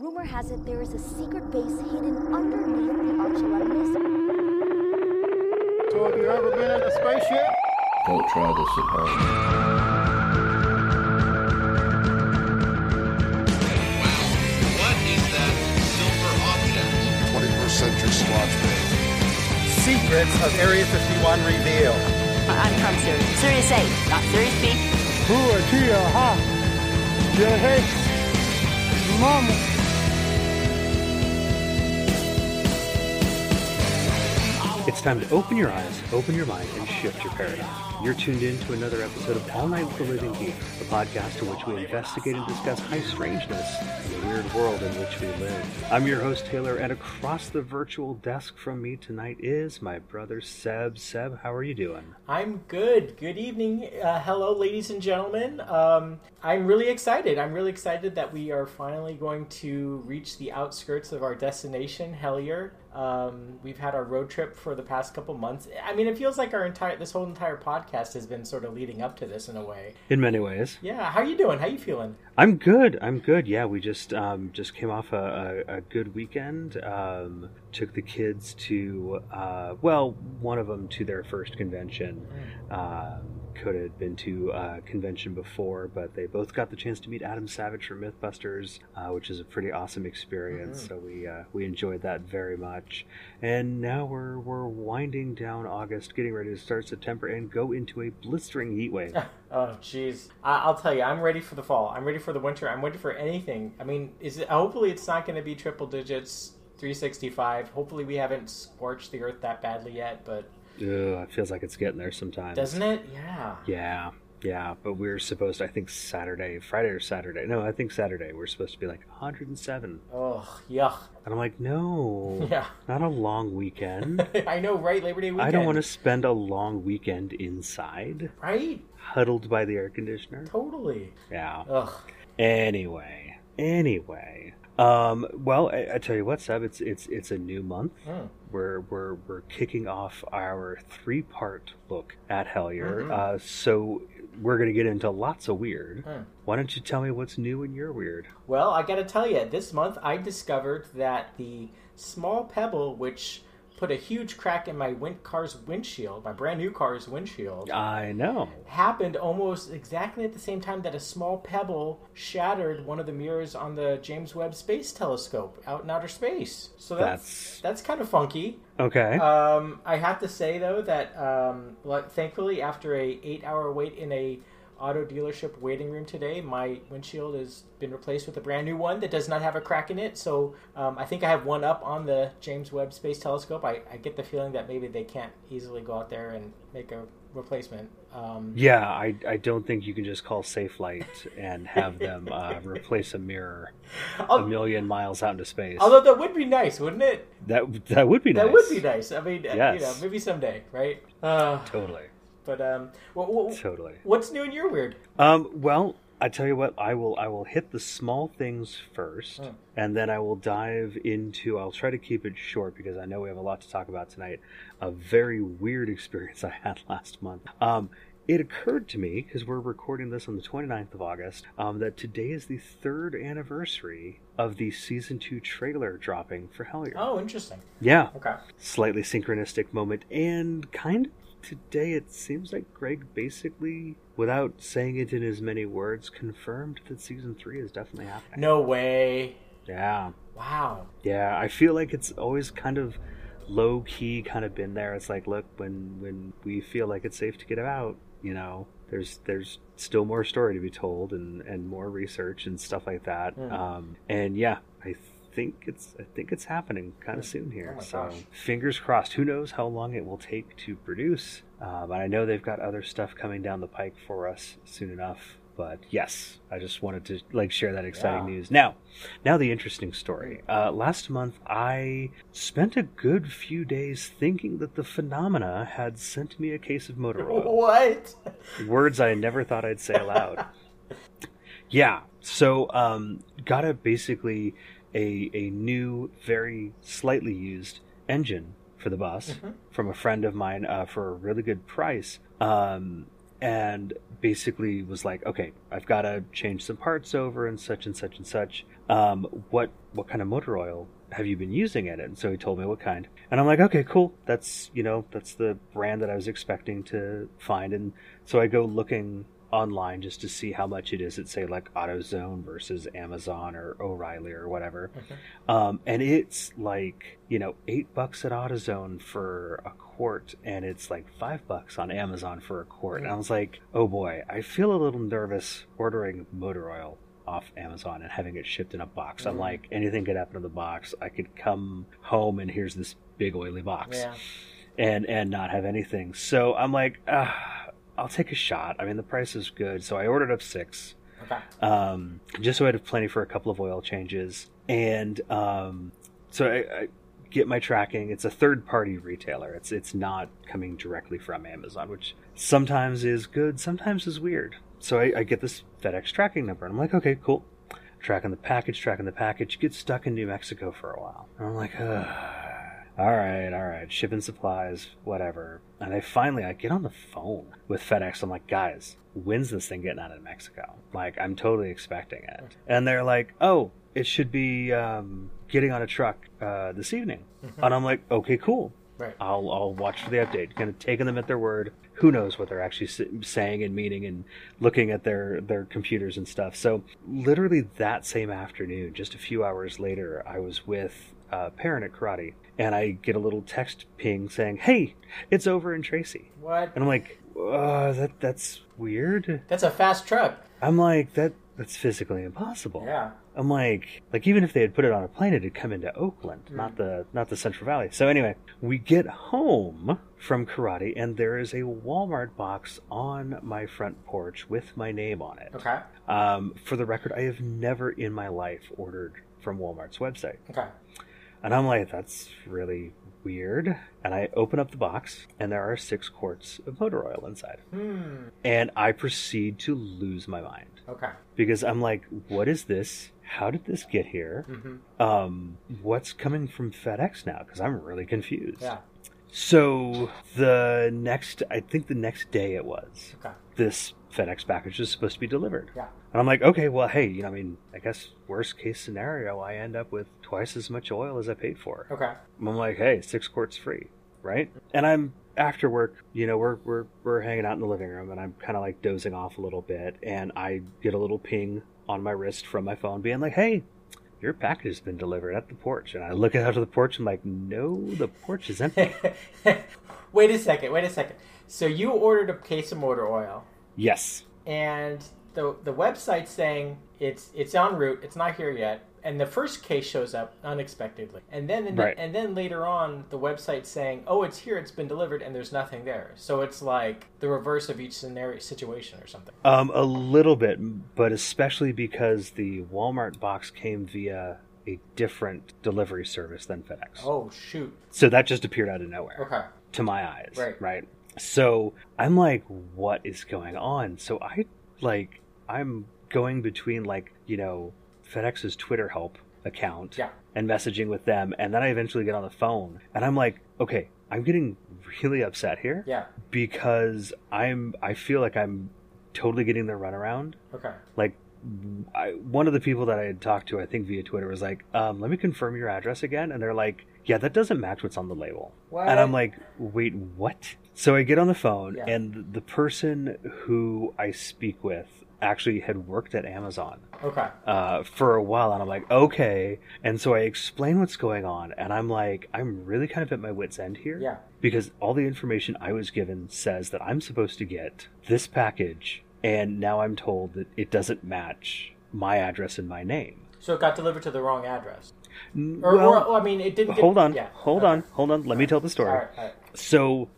Rumor has it there is a secret base hidden underneath the Archelaminus. So have you ever been in a spaceship? Don't try this at home. What is that silver object? 21st century Swatch band. Secrets of Area 51 revealed. I'm from Sirius. Sirius A, not Sirius B. It's time to open your eyes, open your mind, and shift your paradigm. You're tuned in to another episode of All Night with the Living Geek, a podcast in which we investigate and discuss high strangeness in the weird world in which we live. I'm your host, Taylor, and across the virtual desk from me tonight is my brother, Seb. Seb, how are you doing? I'm good. Good evening. Uh, hello, ladies and gentlemen. Um, I'm really excited. I'm really excited that we are finally going to reach the outskirts of our destination, Hellier. Um, we've had our road trip for the past couple months. I mean, it feels like our entire this whole entire podcast has been sort of leading up to this in a way. In many ways. Yeah. How are you doing? How are you feeling? I'm good. I'm good. Yeah, we just um, just came off a, a, a good weekend. Um, took the kids to uh, well, one of them to their first convention. Um could have been to a convention before, but they both got the chance to meet Adam Savage from MythBusters, uh, which is a pretty awesome experience. So we uh, we enjoyed that very much. And now we're we're winding down August, getting ready to start September, and go into a blistering heat wave. Oh, jeez. I- I'll tell you, I'm ready for the fall. I'm ready for the winter. I'm ready for anything. I mean, is it? Hopefully, it's not going to be triple digits, 365. Hopefully, we haven't scorched the earth that badly yet, but Ugh, it feels like it's getting there sometimes. doesn't it? Yeah. Yeah, yeah, but we're supposed to, I think Saturday, Friday or Saturday. No, I think Saturday. We're supposed to be like 107. Oh, yuck. And I'm like, no, Yeah. not a long weekend. I know, right? Labor Day weekend. I don't want to spend a long weekend inside, Right? huddled by the air conditioner. Totally. Yeah. Ugh. Anyway, anyway. Um, well, I, I tell you what, Seb, it's it's it's a new month. Mm. We're we're we're kicking off our three part look at Hellier. Mhm. Uh, so we're gonna get into lots of weird. Hmm. Why don't you tell me what's new in your weird? Well, I got to tell you, this month I discovered that the small pebble, which put a huge crack in my win- car's windshield, my brand new car's windshield, I know. happened almost exactly at the same time that a small pebble shattered one of the mirrors on the James Webb Space Telescope out in outer space. So that's That's that's, kind of funky. okay. Um, I have to say though that um, thankfully after a eight hour wait in a auto dealership waiting room today, my windshield has been replaced with a brand new one that does not have a crack in it. So um, I think I have one up on the James Webb Space Telescope. I, I get the feeling that maybe they can't easily go out there and make a replacement. Um, yeah, I, I don't think you can just call Safelite and have them uh, replace a mirror a million miles out into space. although that would be nice, wouldn't it? that that would be nice. That would be nice. I mean, uh, you know, maybe someday, right? Uh, Totally, but um, totally. what's new in your weird? Um, well, I tell you what, I will I will hit the small things first, Hmm. and then I will dive into. I'll try to keep it short because I know we have a lot to talk about tonight. A very weird experience I had last month. Um, it occurred to me because we're recording this on the 29th of August um, that today is the third anniversary of the season two trailer dropping for Hellier. Oh, interesting. Yeah, Okay. slightly synchronistic moment and kind of today it seems like greg basically without saying it in as many words confirmed that season three is definitely happening No way. yeah Wow. yeah i feel like it's always kind of low key kind of been there it's like look when when we feel like it's safe to get out you know there's there's still more story to be told and and more research and stuff like that Hmm. um and yeah i think it's i think it's happening kind of soon here Oh so gosh. fingers crossed who knows how long it will take to produce uh, but i know they've got other stuff coming down the pike for us soon enough but yes i just wanted to like share that exciting Yeah. news now now the interesting story uh, last month i spent a good few days thinking that the phenomena had sent me a case of motor oil What? words I never thought I'd say aloud. yeah, so um, gotta basically a a new, very slightly used engine for the bus from a friend of mine uh, for a really good price. Um, and basically was like, okay, I've got to change some parts over and such and such and such. Um, what what kind of motor oil have you been using in it? And so he told me what kind, and I'm like, okay, cool. That's you know that's the brand that I was expecting to find, and so I go looking online just to see how much it is at say like AutoZone versus Amazon or O'Reilly or whatever. Um, and it's like, you know, eight bucks at AutoZone for a quart and it's like five bucks on Amazon for a quart. And I was like, oh boy, I feel a little nervous ordering motor oil off Amazon and having it shipped in a box. I'm like, anything could happen to the box. I could come home and here's this big oily box Yeah. and and not have anything. So I'm like, ah, I'll take a shot. I mean, the price is good, so I ordered up six, Okay. um, just so I'd have plenty for a couple of oil changes. And um, so I, I get my tracking. It's a third party retailer. It's it's not coming directly from Amazon, which sometimes is good, sometimes is weird. So I, I get this FedEx tracking number, and I'm like, okay, cool. Tracking the package, tracking the package. Get stuck in New Mexico for a while. And I'm like, Ugh. All right, all right, shipping supplies, whatever. And I finally, I get on the phone with FedEx. I'm like, guys, when's this thing getting out of Mexico? Like, I'm totally expecting it. And they're like, oh, it should be um, getting on a truck uh, this evening. And I'm like, okay, cool. Right. I'll I'll watch for the update. Kind of taking them at their word. Who knows what they're actually saying and meaning and looking at their their computers and stuff. So literally that same afternoon, just a few hours later, I was with uh, parent at karate, and I get a little text ping saying, "Hey, it's over in Tracy," What? and I'm like, uh, "That that's weird." That's a fast truck. I'm like, "That that's physically impossible." Yeah. I'm like, like even if they had put it on a plane, it'd come into Oakland, not the not the Central Valley. So anyway, we get home from karate, and there is a Walmart box on my front porch with my name on it. Okay. Um, for the record, I have never in my life ordered from Walmart's website, Okay. And I'm like, that's really weird. And I open up the box, and there are six quarts of motor oil inside, Hmm. and I proceed to lose my mind Okay. because I'm like, what is this? How did this get here? Mm-hmm. Um, what's coming from FedEx now? Because I'm really confused. Yeah. So the next, I think the next day it was, Okay. this FedEx package was supposed to be delivered. Yeah. And I'm like, okay, well, hey, you know, I mean, I guess worst case scenario, I end up with twice as much oil as I paid for. Okay. I'm like, hey, six quarts free, right? And I'm after work, you know, we're we're we're hanging out in the living room, and I'm kind of like dozing off a little bit, and I get a little ping on my wrist from my phone, being like, hey. Your package has been delivered at the porch, and I look out to the porch. I'm like, "No, the porch is empty." wait a second. Wait a second. So you ordered a case of motor oil, yes, and the the website's saying it's it's en route. It's not here yet. And the first case shows up unexpectedly, and then Right. and then later on, the website's saying, "Oh, it's here. It's been delivered," and there's nothing there. So it's like the reverse of each scenario situation or something. um, a little bit, but especially because the Walmart box came via a different delivery service than FedEx. Oh shoot. So that just appeared out of nowhere. Okay. to my eyes. Right. Right. So I'm like, what is going on? So I like I'm going between like, you know, FedEx's Twitter help account Yeah. and messaging with them and then I eventually get on the phone and I'm like, okay, I'm getting really upset here Yeah. because I'm I feel like I'm totally getting the runaround. Okay. Like I, one of the people that I had talked to, I think via Twitter, was like, um, "Let me confirm your address again," and they're like, "Yeah, that doesn't match what's on the label." What? And I'm like, "Wait, what?" So I get on the phone, Yeah. and the person who I speak with actually had worked at Amazon Okay. uh, for a while, and I'm like, "Okay." And so I explain what's going on, and I'm like, "I'm really kind of at my wits' end here." Yeah. because all the information I was given says that I'm supposed to get this package, and now I'm told that it doesn't match my address and my name. So it got delivered to the wrong address. Or, well, or I mean, it didn't. Get, hold on, Yeah. hold Okay. on, hold on. Let me tell the story. All right. All right. So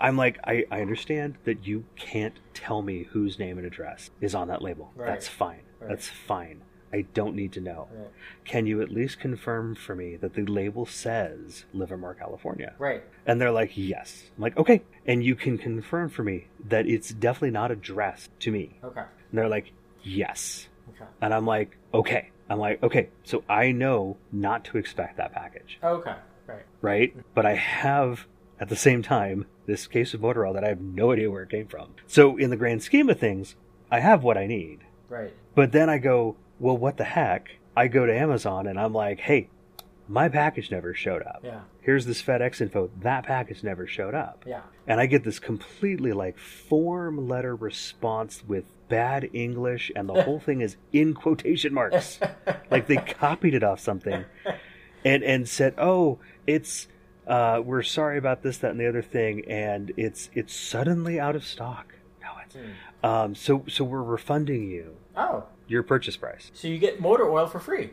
I'm like, I, I understand that you can't tell me whose name and address is on that label. Right. That's fine. That's fine. I don't need to know. Right. Can you at least confirm for me that the label says Livermore, California? Right. And they're like, yes. I'm like, okay. And you can confirm for me that it's definitely not addressed to me. Okay. And they're like, yes. Okay. And I'm like, okay. I'm like, okay. So I know not to expect that package, Okay. Right. right? But I have at the same time this case of motor oil that I have no idea where it came from. So in the grand scheme of things, I have what I need. Right. But then I go, well, what the heck? I go to Amazon and I'm like, hey, my package never showed up. Yeah. Here's this FedEx info. That package never showed up. Yeah. And I get this completely like form letter response with bad English, and the whole thing is in quotation marks. like they copied it off something and and said, "Oh, it's uh, we're sorry about this, that, and the other thing, and it's it's suddenly out of stock." No, it's um, so so we're refunding you Oh, your purchase price. so you get motor oil for free.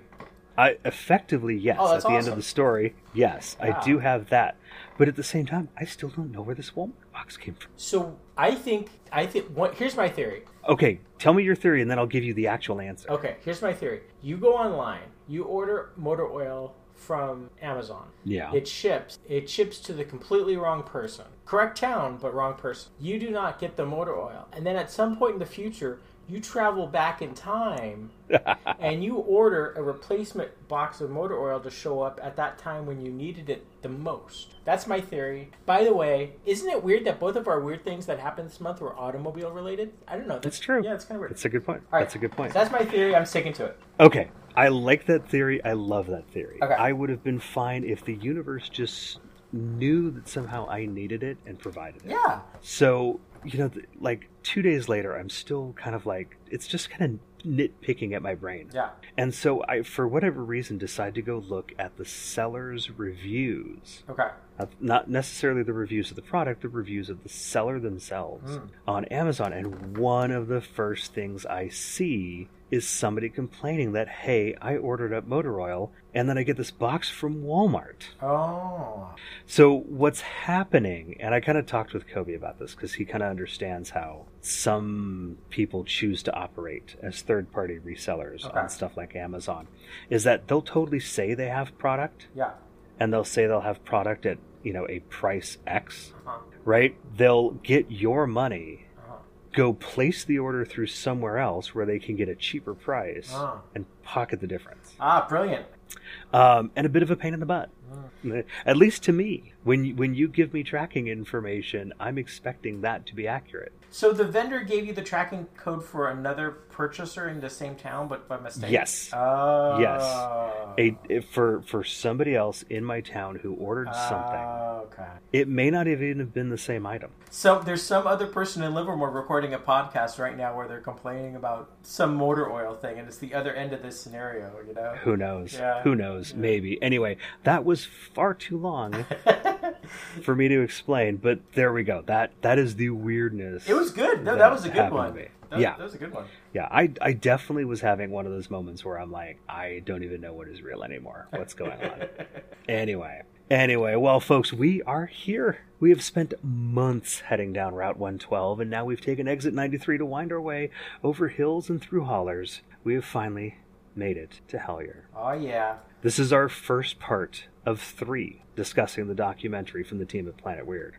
I effectively yes. Oh, at the end of the story, yes, Wow. I do have that. But at the same time, I still don't know where this Walmart box came from. So I think I think what here's my theory. Okay, tell me your theory, and then I'll give you the actual answer. Okay, here's my theory. You go online, you order motor oil from Amazon. Yeah. It ships. It ships to the completely wrong person. Correct town, but wrong person. You do not get the motor oil. And then at some point in the future, you travel back in time and you order a replacement box of motor oil to show up at that time when you needed it the most. That's my theory. By the way, isn't it weird that both of our weird things that happened this month were automobile related? I don't know. That's true. Yeah, it's kind of weird. That's a good point. All right, That's a good point. so that's my theory. I'm sticking to it. Okay, I like that theory. I love that theory. Okay. I would have been fine if the universe just knew that somehow I needed it and provided it. Yeah. So, you know, th- like two days later, I'm still kind of like, it's just kind of nitpicking at my brain. Yeah. And so I, for whatever reason, decide to go look at the seller's reviews. Okay. Uh, not necessarily the reviews of the product, the reviews of the seller themselves on Amazon. And one of the first things I see is somebody complaining that, hey, I ordered up motor oil and then I get this box from Walmart. Oh. So what's happening, and I kind of talked with Kobe about this because he kind of understands how some people choose to operate as third-party resellers Okay. on stuff like Amazon, is that they'll totally say they have product, Yeah. and they'll say they'll have product at you know a price X, Uh-huh. right? They'll get your money. Go place the order through somewhere else where they can get a cheaper price Ah. and pocket the difference Ah, brilliant. um, and a bit of a pain in the butt. Mm. At least to me, when you, when you give me tracking information, I'm expecting that to be accurate. So the vendor gave you the tracking code for another purchaser in the same town, but by mistake. Yes. Oh. Yes. A, for for somebody else in my town who ordered oh, something, Oh, okay. it may not even have been the same item. So there's some other person in Livermore recording a podcast right now where they're complaining about some motor oil thing, and it's the other end of this scenario. You know. Who knows? Yeah. Who knows? Maybe. Anyway, that was far too long for me to explain, but there we go. That that is the weirdness. It was good. No, that that was a good one. That, Yeah. that was a good one. Yeah, I I definitely was having one of those moments where I'm like, I don't even know what is real anymore. What's going on? anyway. Anyway, well folks, we are here. We have spent months heading down Route 112 and now we've taken exit 93 to wind our way over hills and through hollers. We have finally made it to Hellier. Oh yeah. This is our first part of 3 discussing the documentary from the team at Planet Weird.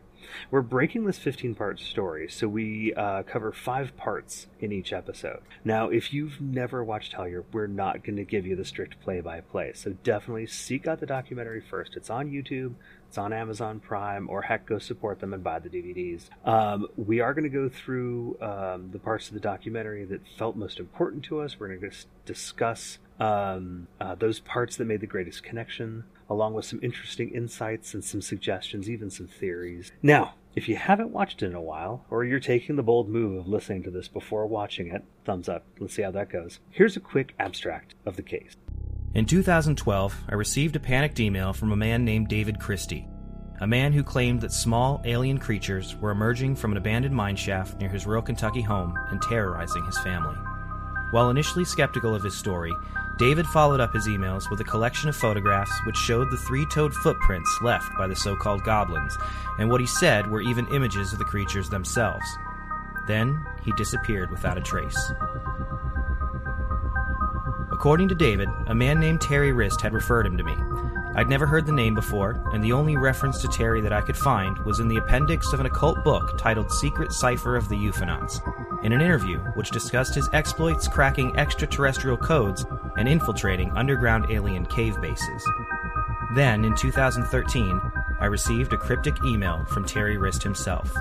We're breaking this 15 part story, so we uh, cover five parts in each episode. Now, if you've never watched Hellier, we're not going to give you the strict play by play, so definitely seek out the documentary first. It's on YouTube, it's on Amazon Prime, or heck, go support them and buy the DVDs. Um, we are going to go through um, the parts of the documentary that felt most important to us. We're going to discuss um, uh, those parts that made the greatest connection, along with some interesting insights and some suggestions, even some theories. Now, if you haven't watched it in a while, or you're taking the bold move of listening to this before watching it, thumbs up. Let's see how that goes. Here's a quick abstract of the case. In 2012, I received a panicked email from a man named David Christie, a man who claimed that small alien creatures were emerging from an abandoned mine shaft near his rural Kentucky home and terrorizing his family. While initially skeptical of his story, David followed up his emails with a collection of photographs which showed the three toed footprints left by the so called goblins, and what he said were even images of the creatures themselves. Then he disappeared without a trace. According to David, a man named Terry Wriste had referred him to me. I'd never heard the name before, and the only reference to Terry that I could find was in the appendix of an occult book titled Secret Cipher of the UFOnauts, in an interview which discussed his exploits cracking extraterrestrial codes and infiltrating underground alien cave bases. Then, in 2013, I received a cryptic email from Terry Wriste himself.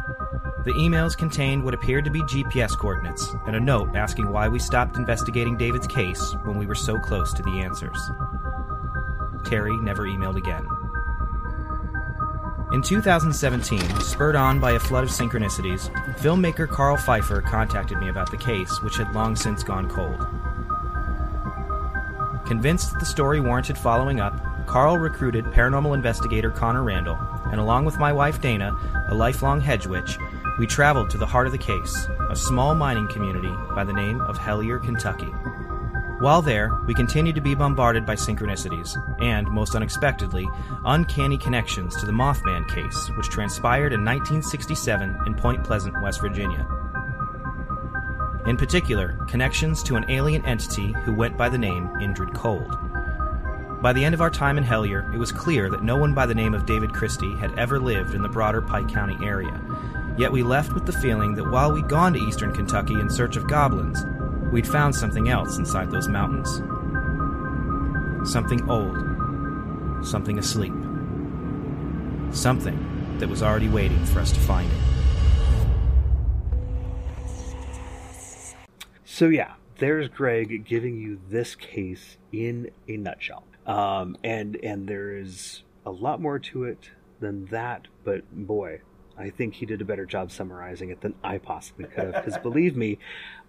The emails contained what appeared to be GPS coordinates and a note asking why we stopped investigating David's case when we were so close to the answers. Terry never emailed again. In 2017, spurred on by a flood of synchronicities, filmmaker Karl Pfeiffer contacted me about the case, which had long since gone cold. Convinced that the story warranted following up, Karl recruited paranormal investigator Connor Randall, and along with my wife Dana, a lifelong hedge witch, we traveled to the heart of the case, a small mining community by the name of Hellier, Kentucky. While there, we continued to be bombarded by synchronicities, and, most unexpectedly, uncanny connections to the Mothman case, which transpired in 1967 in Point Pleasant, West Virginia. In particular, connections to an alien entity who went by the name Indrid Cold. By the end of our time in Hellier, it was clear that no one by the name of David Christie had ever lived in the broader Pike County area. Yet we left with the feeling that while we'd gone to eastern Kentucky in search of goblins, we'd found something else inside those mountains. Something old. Something asleep. Something that was already waiting for us to find it. So yeah, there's Greg giving you this case in a nutshell. Um, and and there is a lot more to it than that, but boy, I think he did a better job summarizing it than I possibly could have. Because believe me,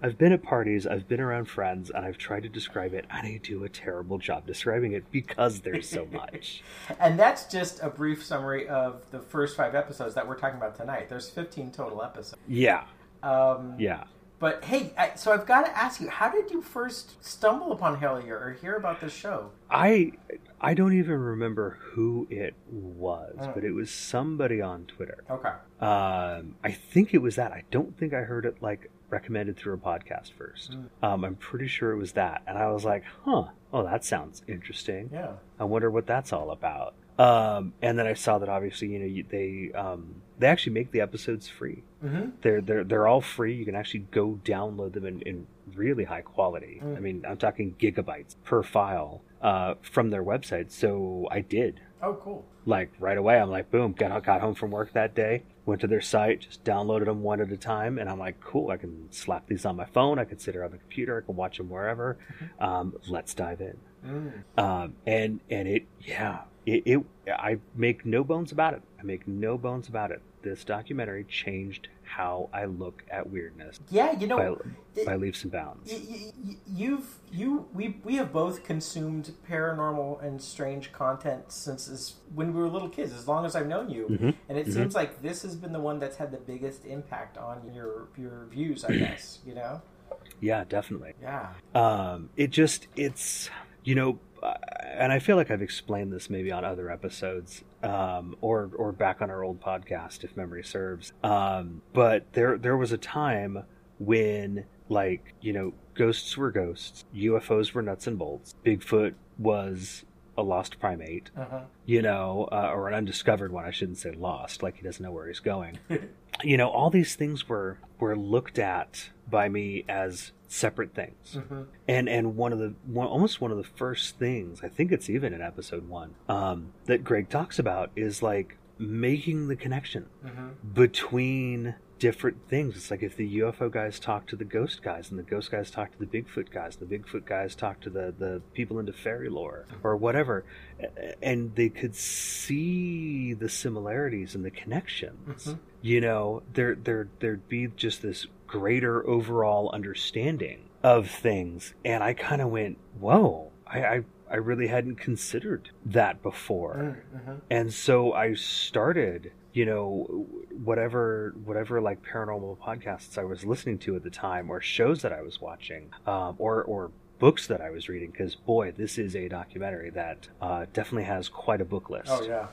I've been at parties, I've been around friends, and I've tried to describe it, and I do a terrible job describing it because there's so much. And that's just a brief summary of the first five episodes that we're talking about tonight. There's 15 total episodes. yeah, Um, yeah. But hey, I, so I've got to ask you, how did you first stumble upon Hellier or hear about this show? I I don't even remember who it was, Mm. but it was somebody on Twitter. Okay. Um, I think it was that. I don't think I heard it like recommended through a podcast first. Mm. Um, I'm pretty sure it was that, and I was like, "Huh? Oh, that sounds interesting. Yeah. I wonder what that's all about." Um, and then I saw that obviously, you know, they um, they actually make the episodes free. Mm-hmm. They're they're they're all free. You can actually go download them in, in really high quality. Mm. I mean, I'm talking gigabytes per file uh, from their website. So I did Oh, cool. like right away. I'm like, boom, got got home from work that day, went to their site, just downloaded them one at a time, and I'm like, cool, I can slap these on my phone, I can sit here on the computer, I can watch them wherever. Um, let's dive in. Mm. Um, and and it, yeah, it, it, I make no bones about it. I make no bones about it. This documentary changed how I look at weirdness Yeah, you know, by, it- by leaps and bounds. y- y- you've you we we have both consumed paranormal and strange content since as, when we were little kids. As long as I've known you, Mhm, and it mhm. seems like this has been the one that's had the biggest impact on your your views. I guess you know. Yeah, definitely. Yeah. um, it just it's you know uh, and i feel like i've explained this maybe on other episodes um, or or back on our old podcast if memory serves um, but there there was a time when like you know ghosts were ghosts ufos were nuts and bolts bigfoot was a lost primate Uh-huh. you know, uh, or an undiscovered one. I shouldn't say lost, like he doesn't know where he's going. you know, all these things were were looked at by me as separate things, Mhm. and and one of the one, almost one of the first things I think it's even in episode one um, that Greg talks about is like making the connection Mhm. between different things. It's like if the UFO guys talk to the ghost guys, and the ghost guys talk to the Bigfoot guys, and the Bigfoot guys talk to the, the people into fairy lore or whatever, and they could see the similarities and the connections. Mhm. You know, there there there'd be just this greater overall understanding of things, and I kind of went, "Whoa!" I, I I really hadn't considered that before Mhm. and so I started, you know, whatever whatever like paranormal podcasts I was listening to at the time, or shows that I was watching, um, or or books that I was reading. Because boy, this is a documentary that uh, definitely has quite a book list Oh yeah.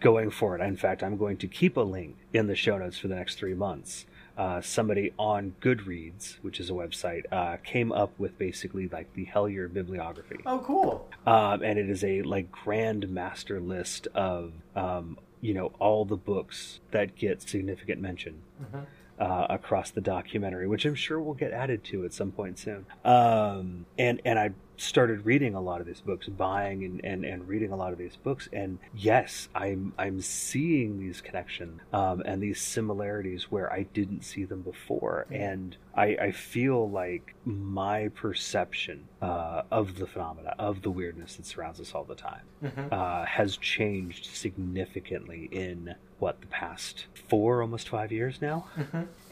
going for it. In fact, I'm going to keep a link in the show notes for the next three months. Uh, somebody on Goodreads, which is a website, uh, came up with basically like the Hellier bibliography Oh cool. um, and it is a like grand master list of um, you know all the books that get significant mention Mhm. uh, across the documentary, which I'm sure will get added to at some point soon. Um, and and I started reading a lot of these books, buying and, and, and reading a lot of these books, and yes, I'm I'm seeing these connections um, and these similarities where I didn't see them before, and I, I feel like my perception uh, of the phenomena of the weirdness that surrounds us all the time uh, has changed significantly in what the past four, almost five years now.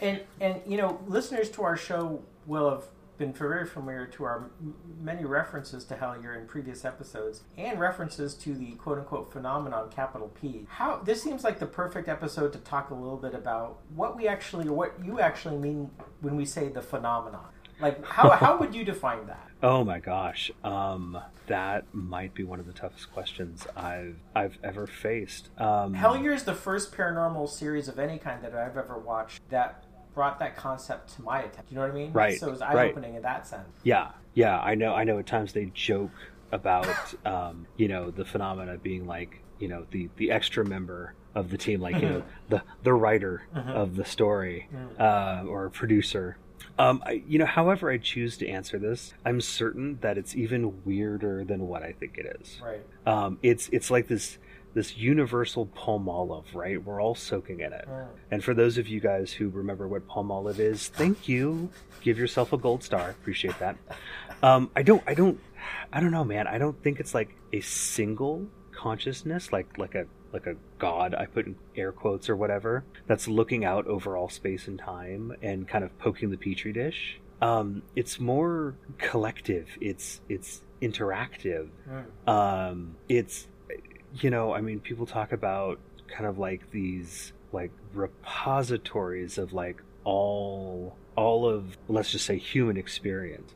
And and you know, listeners to our show will have been very familiar to our many references to Hellier in previous episodes and references to the quote unquote phenomenon capital P. How this seems like the perfect episode to talk a little bit about what we actually what you actually mean when we say the phenomenon. Like how how would you define that? Oh my gosh, um, that might be one of the toughest questions I've I've ever faced. Um, Hellier is the first paranormal series of any kind that I've ever watched that brought that concept to my attention. You know what I mean? Right, So it was eye opening in that sense. Yeah, yeah, I know. I know. At times they joke about, um, you know, the phenomena being like, you know, the the extra member of the team, like you know, the the writer of the story uh, or producer. Um, I, you know, however I choose to answer this, I'm certain that it's even weirder than what I think it is. Right. Um, it's it's like this this universal Palmolive, right? We're all soaking in it. And for those of you guys who remember what Palmolive is, thank you. Give yourself a gold star. Appreciate that. Um, I don't. I don't. I don't know, man. I don't think it's like a single consciousness, like like a like a god. I put in air quotes or whatever. That's looking out over all space and time and kind of poking the petri dish. Um, it's more collective. It's it's interactive. Um, it's you know, I mean, people talk about kind of like these like repositories of like all all of let's just say human experience.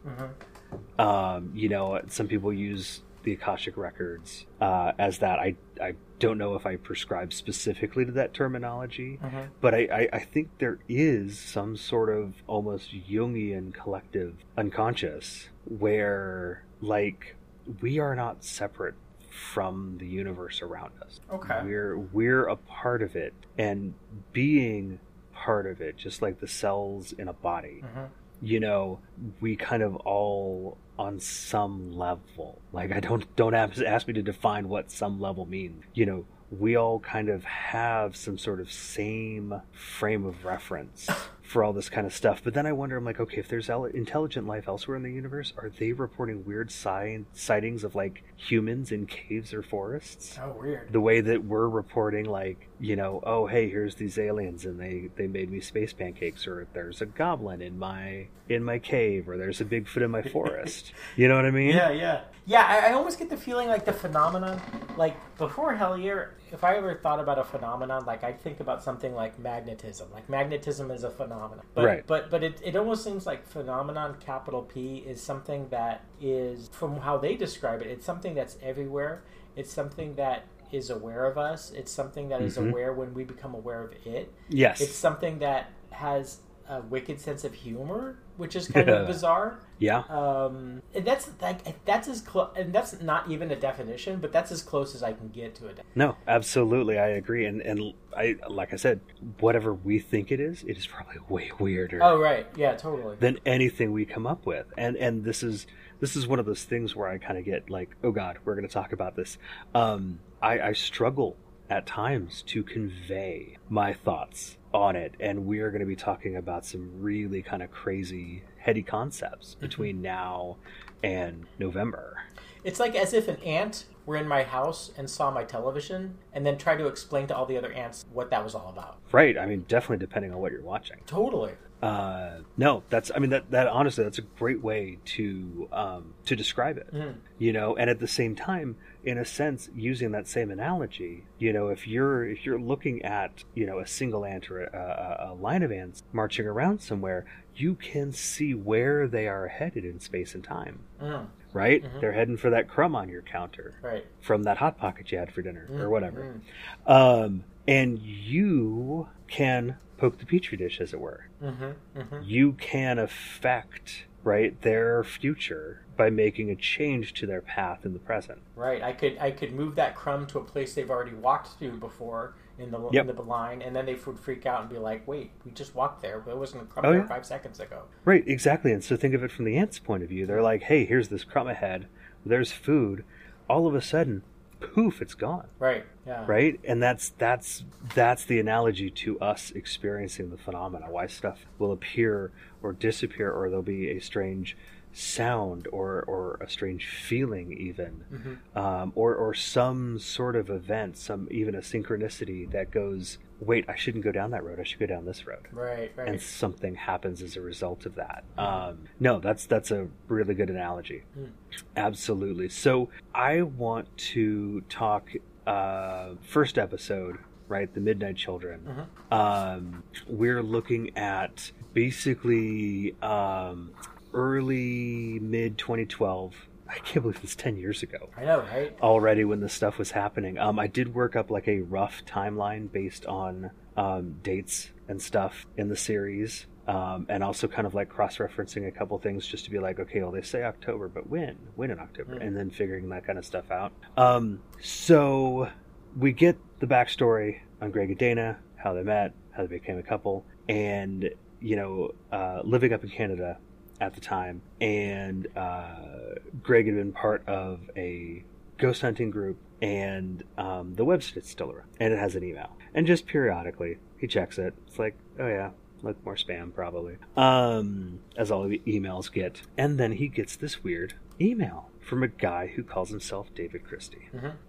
Um, you know, some people use the Akashic records uh, as that. I I don't know if I prescribe specifically to that terminology, but I, I, I think there is some sort of almost Jungian collective unconscious where like we are not separate from the universe around us. Okay. We're we're a part of it and being part of it just like the cells in a body. Mm-hmm. You know, we kind of all on some level. Like I don't don't ask, ask me to define what some level means. You know, we all kind of have some sort of same frame of reference for all this kind of stuff. But then I wonder, I'm like, okay, if there's el- intelligent life elsewhere in the universe, are they reporting weird si- sightings of like humans in caves or forests? Oh, weird. the way that we're reporting like you know oh hey here's these aliens and they they made me space pancakes or there's a goblin in my in my cave or there's a bigfoot in my forest you know what i mean Yeah, yeah, yeah. I, I almost get the feeling like the phenomenon, like before Hellier, if I ever thought about a phenomenon, like I think about something like magnetism. Like magnetism is a phenomenon, but Right. but but it it almost seems like phenomenon capital P is something that is from how they describe it. It's something that's everywhere. It's something that is aware of us. It's something that is mm-hmm. aware when we become aware of it. yes It's something that has a wicked sense of humor, which is kind Yeah. of bizarre. yeah Um, and that's like that's as close, and that's not even a definition, but that's as close as I can get to it. no absolutely i agree and and i like i said whatever we think it is it is probably way weirder Oh right, yeah, totally. than anything we come up with and and this is this is one of those things where i kind of get like oh god we're going to talk about this um i i struggle at times to convey my thoughts on it and we are going to be talking about some really kind of crazy heady concepts between now and november It's like as if an ant were in my house and saw my television, and then tried to explain to all the other ants what that was all about. right i mean definitely depending on what you're watching Totally. uh, no, that's I mean that that honestly that's a great way to um, to describe it. You know, and at the same time, in a sense, using that same analogy, you know, if you're if you're looking at you know a single ant or a, a, line of ants marching around somewhere, you can see where they are headed in space and time. Mm, Right? They're heading for that crumb on your counter right. from that hot pocket you had for dinner Mm, or whatever. Um, and you can poke the petri dish, as it were. Mm-hmm, mm-hmm. You can affect right their future by making a change to their path in the present. Right. I could I could move that crumb to a place they've already walked to before, in the Yep. in the line, and then they would freak out and be like, "Wait, we just walked there, but it wasn't from Oh, there yeah. five seconds ago." Right, exactly. And so think of it from the ants' point of view. They're like, hey, here's this crumb ahead. There's food. All of a sudden, poof, it's gone. Right? Yeah. Right? And that's that's that's the analogy to us experiencing the phenomena. Why stuff will appear or disappear or there'll be a strange sound or or a strange feeling even Mm-hmm. um, or or some sort of event some even a synchronicity that goes wait i shouldn't go down that road i should go down this road Right. Right. and something happens as a result of that. Um, no, that's that's a really good analogy. Absolutely. So I want to talk uh, first episode, right? The Midnight Children. Um, we're looking at basically um, early mid 2012. I can't believe it's 10 years ago I know, right? already when this stuff was happening. Um, I did work up like a rough timeline based on um, dates and stuff in the series, um, and also kind of like cross referencing a couple things just to be like, okay, well, they say October, but when? When in October? And then figuring that kind of stuff out. Um, so we get the backstory on Greg and Dana, how they met, how they became a couple, and you know, uh, living up in Canada at the time, and uh, Greg had been part of a ghost hunting group, and um, the website's still around, and it has an email, and just periodically he checks it. It's like, oh yeah, like more spam probably, um, as all the emails get, and then he gets this weird email from a guy who calls himself David Christie.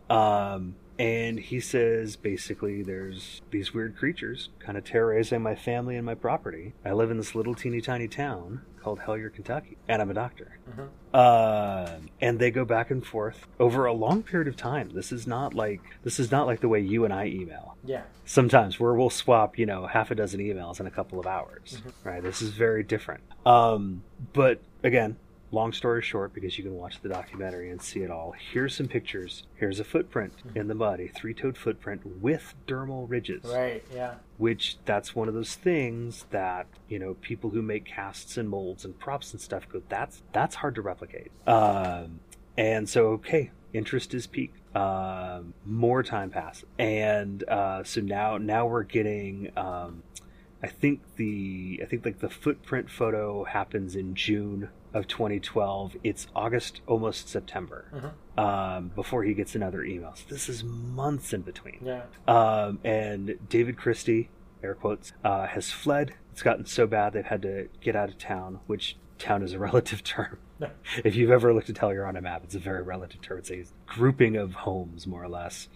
Um, and he says basically there's these weird creatures kind of terrorizing my family and my property. I live in this little teeny tiny town called Hellier, Kentucky, and I'm a doctor. Um, and they go back and forth over a long period of time. This is not like this is not like the way you and I email Yeah. sometimes where we'll swap you know half a dozen emails in a couple of hours right this is very different um, but again long story short because you can watch the documentary and see it all here's some pictures here's a footprint in the mud a three-toed footprint with dermal ridges Right. Yeah. which that's one of those things that you know people who make casts and molds and props and stuff go that's that's hard to replicate um, and so okay interest is peaked um, more time passes and uh, so now now we're getting um, i think the i think like the footprint photo happens in june of 2012 it's august almost september um, before he gets another email so this is months in between Yeah. um, and David Christie, air quotes, uh, has fled. It's gotten so bad they've had to get out of town, which town is a relative term. if you've ever looked at Hellier on a map, it's a very relative term. It's a grouping of homes, more or less.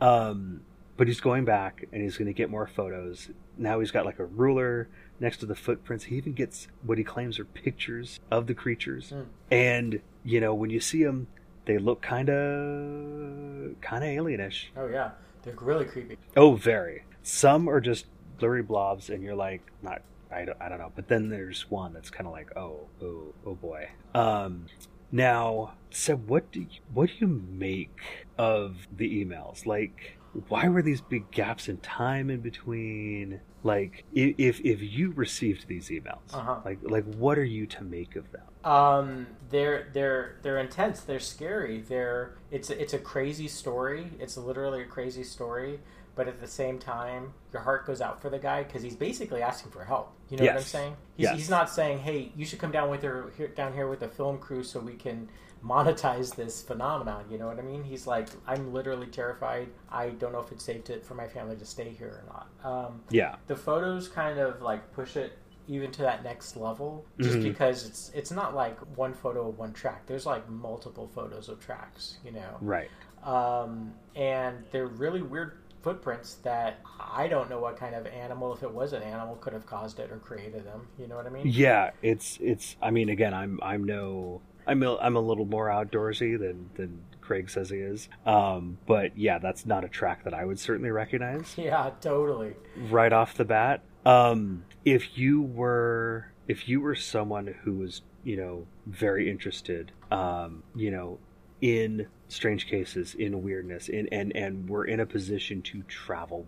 Um, but he's going back and he's going to get more photos. Now he's got like a ruler next to the footprints. He even gets what he claims are pictures of the creatures. And, you know, when you see them, they look kind of kind of alienish. Oh yeah. They're really creepy. Oh, very. Some are just blurry blobs, and you're like, not. I don't, I don't know. But then there's one that's kind of like, oh, oh, oh boy. Um, now, so what do you, what do you make of the emails? Like, why were these big gaps in time in between? Like, if if you received these emails, Uh-huh. like like what are you to make of them? Um, they're they're they're intense. They're scary. They're it's it's a crazy story. It's literally a crazy story. But at the same time, your heart goes out for the guy because he's basically asking for help. You know what I'm saying? He's, Yes. he's not saying, "Hey, you should come down with her here, down here with the film crew so we can monetize this phenomenon." You know what I mean? He's like, "I'm literally terrified. I don't know if it's safe to, for my family to stay here or not." Um, Yeah, the photos kind of like push it even to that next level just Mhm. because it's it's not like one photo of one track there's like multiple photos of tracks you know right. um, and they're really weird footprints that i don't know what kind of animal if it was an animal could have caused it or created them you know what i mean Yeah, it's it's. I mean, again, I'm I'm no. I'm a, I'm a little more outdoorsy than than Craig says he is. Um, but yeah, that's not a track that I would certainly recognize yeah totally right off the bat. Um, if you were if you were someone who was you know very interested, um, you know, in strange cases, in weirdness, in and and we're in a position to travel,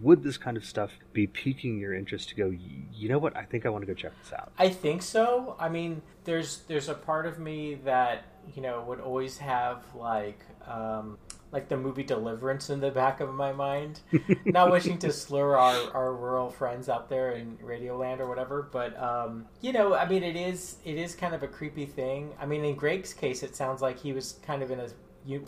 would this kind of stuff be piquing your interest to go? You know what? I think I want to go check this out. I think so. I mean, there's there's a part of me that you know, would always have like um, like the movie Deliverance in the back of my mind. Not wishing to slur our, our rural friends out there in Radioland or whatever, but um, you know, I mean, it is it is kind of a creepy thing. I mean, in Greg's case, it sounds like he was kind of in a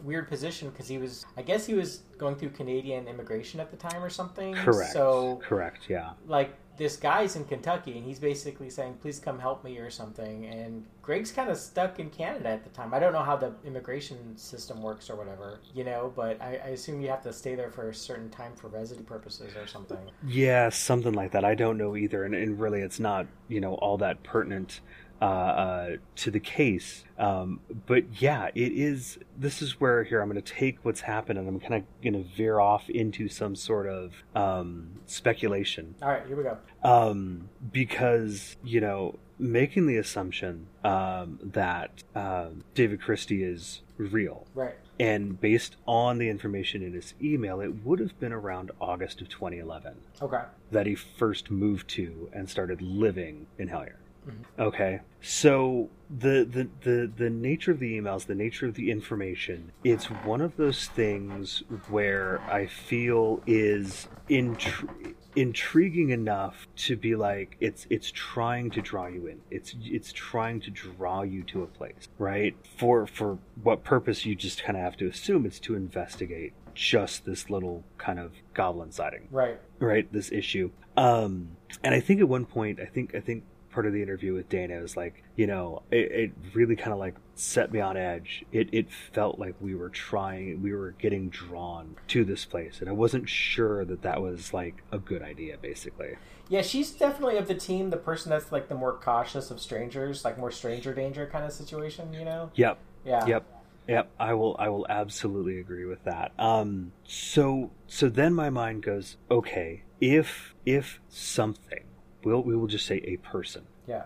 weird position because he was, I guess, he was going through Canadian immigration at the time or something. Correct. So Correct. Yeah. like this guy's in Kentucky and he's basically saying, "Please come help me" or something. And Greg's kind of stuck in Canada at the time. I don't know how the immigration system works or whatever, you know, but I, I assume you have to stay there for a certain time for residency purposes or something. Yeah, something like that. I don't know either, and, and really, it's not you know all that pertinent uh, uh, to the case. Um, but yeah, it is. This is where here I'm going to take what's happened, and I'm kind of going to veer off into some sort of um, speculation, All right, here we go. um, because you know making the assumption um, that um, David Christie is real. Right. And based on the information in his email, it would have been around August of 2011 Okay. that he first moved to and started living in Hellier. Okay, so the, the the the nature of the emails, the nature of the information, it's one of those things where I feel is intri- intriguing enough to be like it's it's trying to draw you in. It's it's trying to draw you to a place, right? For for what purpose you just kind of have to assume it's to investigate just this little kind of goblin sighting Right. right this issue um and i think at one point i think i think part of the interview with dana was like you know it, it really kind of like set me on edge it it felt like we were trying we were getting drawn to this place and i wasn't sure that that was like a good idea basically Yeah, she's definitely of the team, the person that's like the more cautious of strangers, like more stranger danger kind of situation, you know? yep Yeah. Yep. Yep, I will I will absolutely agree with that. Um so so then my mind goes, okay, if if something, we'll we will just say a person Yeah.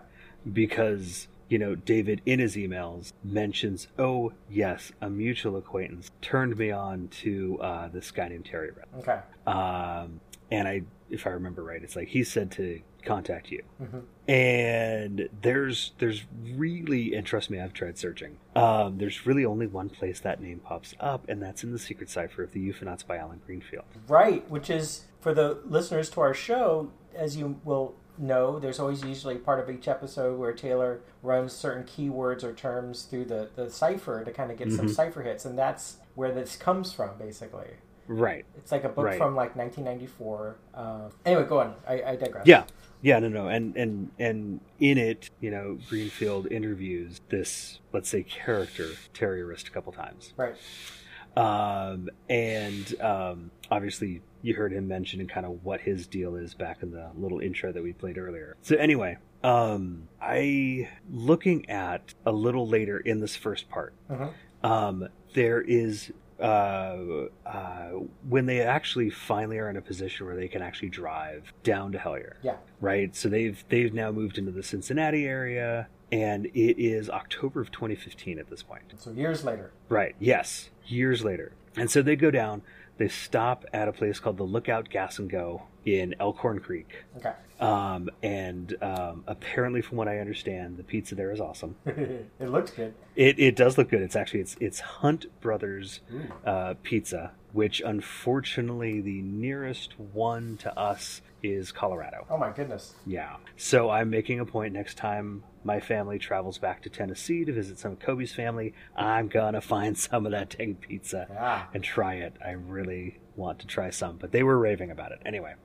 because you know, David in his emails mentions, "Oh, yes, a mutual acquaintance turned me on to uh, this guy named Terry Red." Okay. Um, and I, if I remember right, it's like he said to contact you. Mhm. And there's there's really, and trust me, I've tried searching. Um, there's really only one place that name pops up, and that's in the secret cipher of the UFOnauts by Alan Greenfield. Right, which is for the listeners to our show, as you will know, there's always usually part of each episode where Taylor runs certain keywords or terms through the, the cipher to kind of get some Mhm. cipher hits, and that's where this comes from, basically. Right. It's like a book Right. from like 1994. Um, anyway, go on. I, I digress. Yeah. Yeah, no, no, and and and in it, you know, Greenfield interviews this, let's say, character Terry Wriste a couple times. Right. um, and um, obviously you heard him mention and kind of what his deal is back in the little intro that we played earlier. So anyway, um, I looking at a little later in this first part, Mhm. um, there is. Uh, uh, when they actually finally are in a position where they can actually drive down to Hellier, Yeah. right? So they've they've now moved into the Cincinnati area, and it is October of 2015 at this point. So years later. Right. Yes. Years later. And so they go down. They stop at a place called the Lookout Gas and Go in Elkhorn Creek. Okay. Um, and um, apparently, from what I understand, the pizza there is awesome. it looks good. It, it does look good. It's actually it's it's Hunt Brothers Ooh. uh, Pizza, which unfortunately the nearest one to us is Colorado. Oh my goodness. Yeah. So I'm making a point next time my family travels back to Tennessee to visit some of Kobe's family, I'm gonna find some of that dang pizza and try it. I really want to try some, but they were raving about it anyway.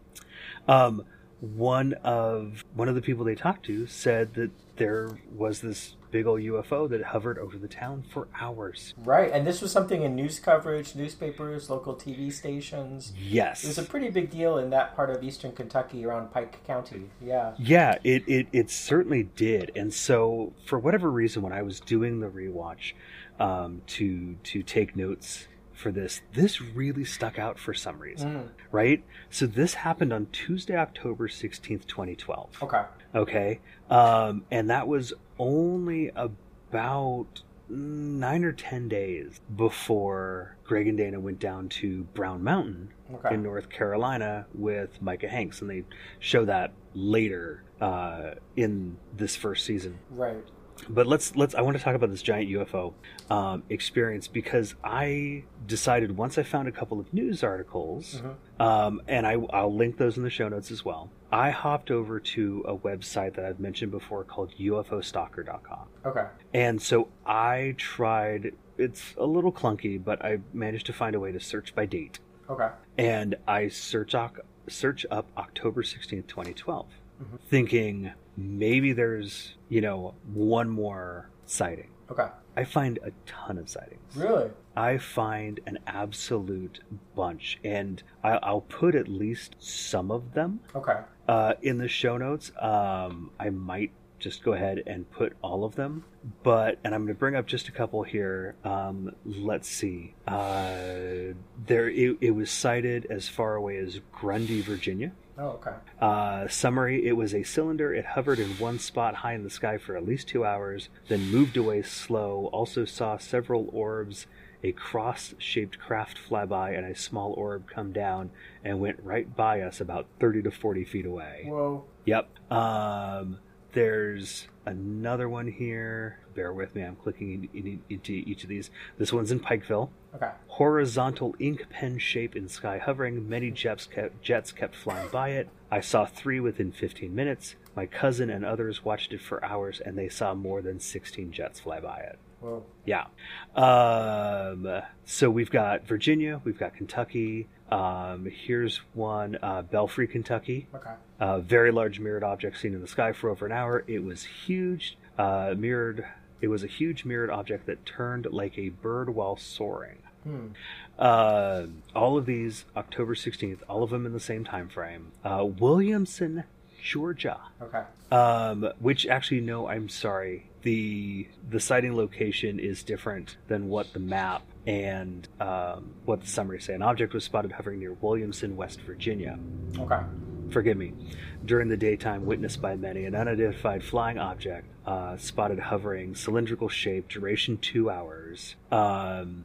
Um, one of one of the people they talked to said that there was this big old UFO that hovered over the town for hours. Right, and this was something in news coverage, newspapers, local TV stations. Yes, It was a pretty big deal in that part of eastern Kentucky around Pike County. Yeah. Yeah, it, it, it certainly did. And so, for whatever reason, when I was doing the rewatch um, to to take notes for this, this really stuck out for some reason, Mm. right? So this happened on Tuesday, October sixteenth, twenty twelve. Okay. Okay, um, and that was only about nine or ten days before Greg and Dana went down to Brown Mountain Okay. in North Carolina with Micah Hanks, and they show that later uh, in this first season. Right. But let's let's. I want to talk about this giant UFO um, experience because I decided once I found a couple of news articles, um, and I, I'll link those in the show notes as well. I hopped over to a website that I've mentioned before called UFOstalker.com. Okay. And so I tried, it's a little clunky, but I managed to find a way to search by date. Okay. And I search, search up October 16th, 2012, thinking maybe there's, you know, one more sighting. Okay. I find a ton of sightings. Really? I find an absolute bunch, and I, I'll put at least some of them Okay. uh, in the show notes. Um, I might just go ahead and put all of them, but and I'm going to bring up just a couple here. Um, let's see. Uh, there, it, it was cited as far away as Grundy, Virginia. Oh, okay. Uh, summary: It was a cylinder. It hovered in one spot high in the sky for at least two hours, then moved away slow. Also saw several orbs, a cross-shaped craft fly by, and a small orb come down and went right by us, about thirty to forty feet away. Whoa. Yep. Um, there's another one here. Bear with me. I'm clicking in, in, into each of these. This one's in Pikeville Okay. horizontal ink pen shape in sky hovering. Many jets kept, jets kept flying by it. I saw three within 15 minutes. My cousin and others watched it for hours, and they saw more than 16 jets fly by it. Whoa. Yeah. Um, so we've got Virginia, we've got Kentucky. Um, here's one, uh, Belfry, Kentucky. Okay. A very large mirrored object seen in the sky for over an hour. It was huge, uh, mirrored. It was a huge mirrored object that turned like a bird while soaring. Hmm. Uh, all of these, October 16th, all of them in the same time frame. Uh, Williamson, Georgia. Okay. Um, which actually, no, I'm sorry. The the sighting location is different than what the map and um, what the summary say. An object was spotted hovering near Williamson, West Virginia. Okay. Forgive me. During the daytime, witnessed by many, an unidentified flying object uh, spotted hovering, cylindrical shape, duration two hours. Um,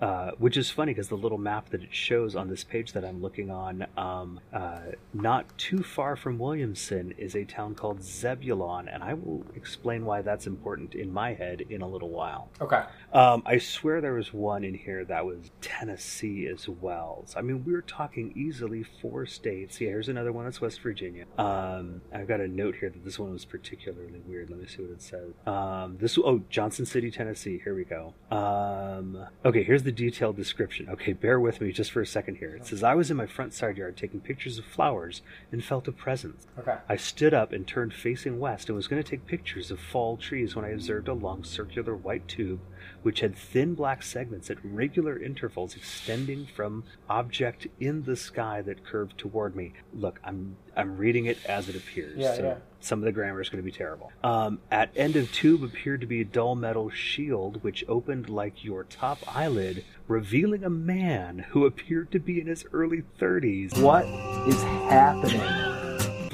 uh, which is funny because the little map that it shows on this page that I'm looking on, um, uh, not too far from Williamson, is a town called Zebulon, and I will explain why that's important in my head in a little while. Okay. Um, I swear there was one in here that was Tennessee as well. So, I mean, we're talking easily four states. Yeah, here's another one that's West Virginia. Um, I've got a note here that this one was particularly weird. Let me see what it says. Um, this oh Johnson City, Tennessee. Here we go. Um, okay, here's the detailed description. Okay, bear with me just for a second here. It says I was in my front side yard taking pictures of flowers and felt a presence. Okay. I stood up and turned facing west and was going to take pictures of fall trees when I observed a long circular white tube which had thin black segments at regular intervals extending from object in the sky that curved toward me. Look, I'm I'm reading it as it appears. Yeah, so yeah. Some of the grammar is going to be terrible. Um, at end of tube appeared to be a dull metal shield which opened like your top eyelid, revealing a man who appeared to be in his early 30s. What is happening?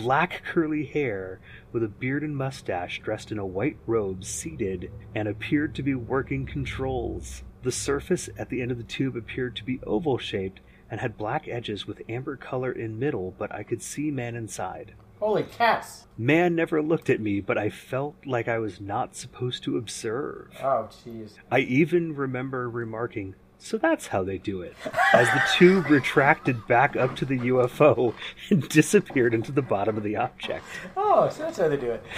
black curly hair with a beard and mustache, dressed in a white robe, seated and appeared to be working controls. The surface at the end of the tube appeared to be oval shaped and had black edges with amber color in middle, but I could see man inside. Holy cats. Man never looked at me, but I felt like I was not supposed to observe. Oh, jeez. I even remember remarking, so that's how they do it, as the tube retracted back up to the UFO and disappeared into the bottom of the object. Oh, so that's how they do it.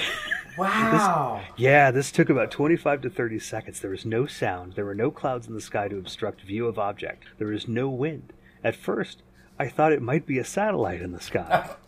Wow. Yeah, this took about 25 to 30 seconds. There was no sound. There were no clouds in the sky to obstruct view of object. There was no wind. At first, I thought it might be a satellite in the sky.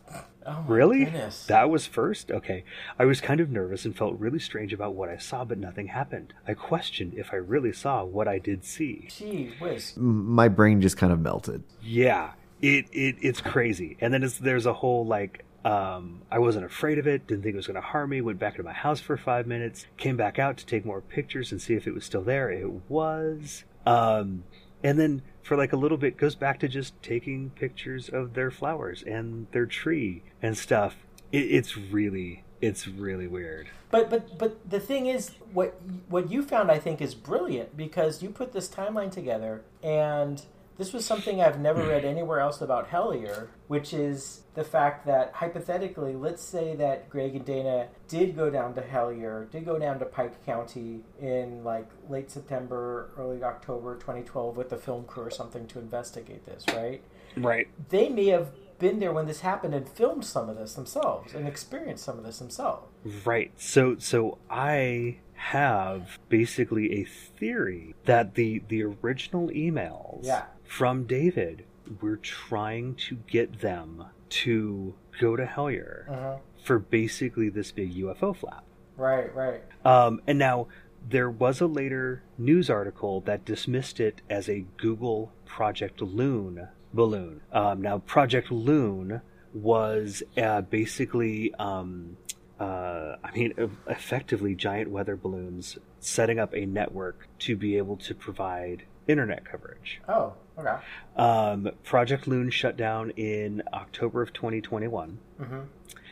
Oh, Really? Goodness. That was first? Okay. I was kind of nervous and felt really strange about what I saw, but nothing happened. I questioned if I really saw what I did see. Gee whiz. My brain just kind of melted. Yeah, it, it it's crazy. And then it's, there's a whole like um, I wasn't afraid of it, didn't think it was going to harm me. Went back into my house for five minutes, came back out to take more pictures and see if it was still there. It was. Um, and then for like a little bit goes back to just taking pictures of their flowers and their tree and stuff. It, it's really it's really weird. But but but the thing is, what what you found, I think, is brilliant because you put this timeline together, and this was something I've never read anywhere else about Hellier, which is the fact that hypothetically, let's say that Greg and Dana did go down to Hellier, did go down to Pike County in like late September, early October 2012 with the film crew or something to investigate this, right? Right. They may have been there when this happened and filmed some of this themselves and experienced some of this themselves. Right. So so I have basically a theory that the the original emails Yeah. From David we're trying to get them to go to Hellier Uh-huh. for basically this big UFO flap. Right, right. Um, and now there was a later news article that dismissed it as a Google Project Loon balloon. Um, now, Project Loon was uh, basically, um, uh, I mean, effectively giant weather balloons setting up a network to be able to provide internet coverage. Oh, okay. Um, Project Loon shut down in October of 2021. Mhm.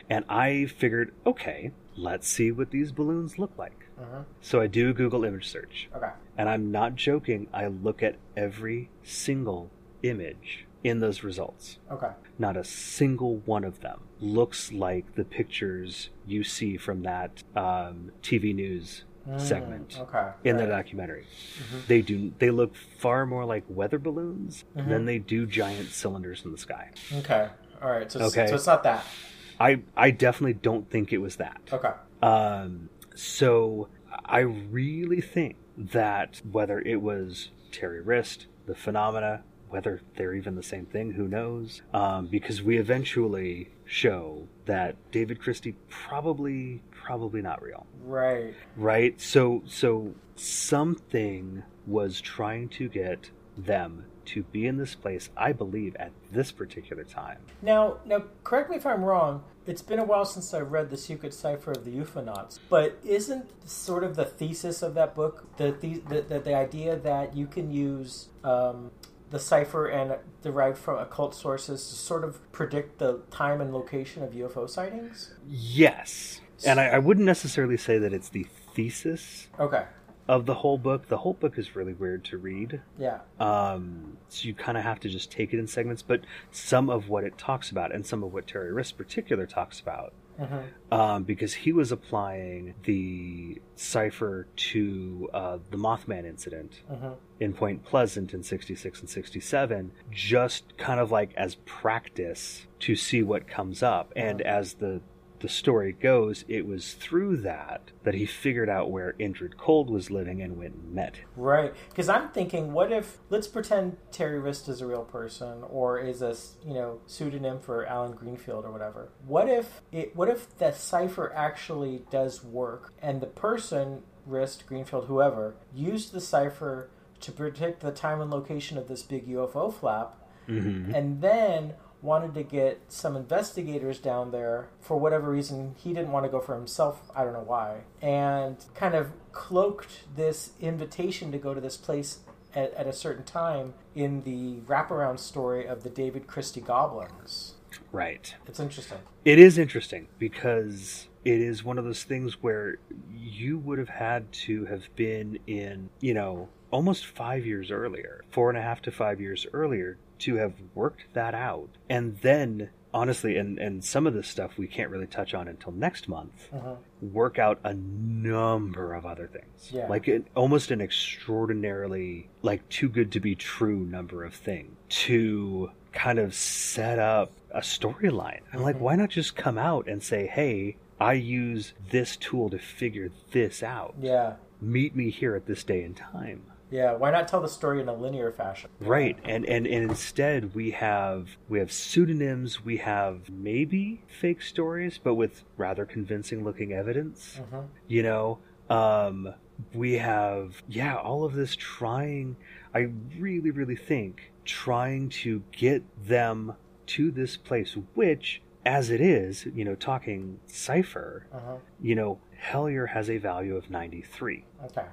And I figured, okay, let's see what these balloons look like. Mhm. So I do a Google image search. Okay. And I'm not joking, I look at every single image in those results. Okay. Not a single one of them looks like the pictures you see from that um, TV news segment Mm, okay, in the right. documentary. Mhm. They do. They look far more like weather balloons Mhm. than they do giant cylinders in the sky. Okay. All right. So, it's- Okay. so it's not that. I I definitely don't think it was that. Okay. Um, so I really think that whether it was Terry Wriste, the phenomena, whether they're even the same thing, who knows? Um, because we eventually show that David Christie probably probably not real. Right. Right? So so something was trying to get them to be in this place, I believe, at this particular time. Now, now, correct me if I'm wrong. It's been a while since I've read the Secret Cipher of the UFOnauts, but isn't sort of the thesis of that book the the the, the, the idea that you can use um, the cipher and derived from occult sources to sort of predict the time and location of UFO sightings? Yes. And I, I wouldn't necessarily say that it's the thesis Okay. of the whole book. The whole book is really weird to read. Yeah. Um, so you kind of have to just take it in segments. But some of what it talks about, and some of what Terry Wriste particular talks about, Mhm. um, because he was applying the cipher to uh, the Mothman incident Mhm. in Point Pleasant in 66 and 67, just kind of like as practice to see what comes up. And as the the story goes, it was through that that he figured out where Indrid Cold was living and went and met him. Right, because I'm thinking, what if let's pretend Terry Wriste is a real person or is a you know pseudonym for Alan Greenfield or whatever. What if it? What if the cipher actually does work and the person Wriste, Greenfield, whoever used the cipher to predict the time and location of this big UFO flap, Mhm. and then wanted to get some investigators down there for whatever reason. He didn't want to go for himself. I don't know why. And kind of cloaked this invitation to go to this place at, at a certain time in the wraparound story of the david christie goblins. Right. it's interesting. It is interesting because it is one of those things where you would have had to have been in, you know, almost five years earlier, four and a half to five years earlier, to have worked that out. And then, honestly, and, and some of this stuff we can't really touch on until next month, Mhm. work out a number of other things. Yeah. Like an, almost an extraordinarily, like, too good to be true number of things to kind of set up a storyline. I'm like, Mhm. why not just come out and say, hey, I use this tool to figure this out. yeah Meet me here at this day and time. Yeah why not tell the story in a linear fashion Right. And, and and instead we have we have pseudonyms, we have maybe fake stories, but with rather convincing looking evidence. Mhm. You know? Um we have yeah, all of this trying I really, really think trying to get them to this place, which as it is, you know, talking cipher, Uh-huh. you know, Hellier has a value of 93. okay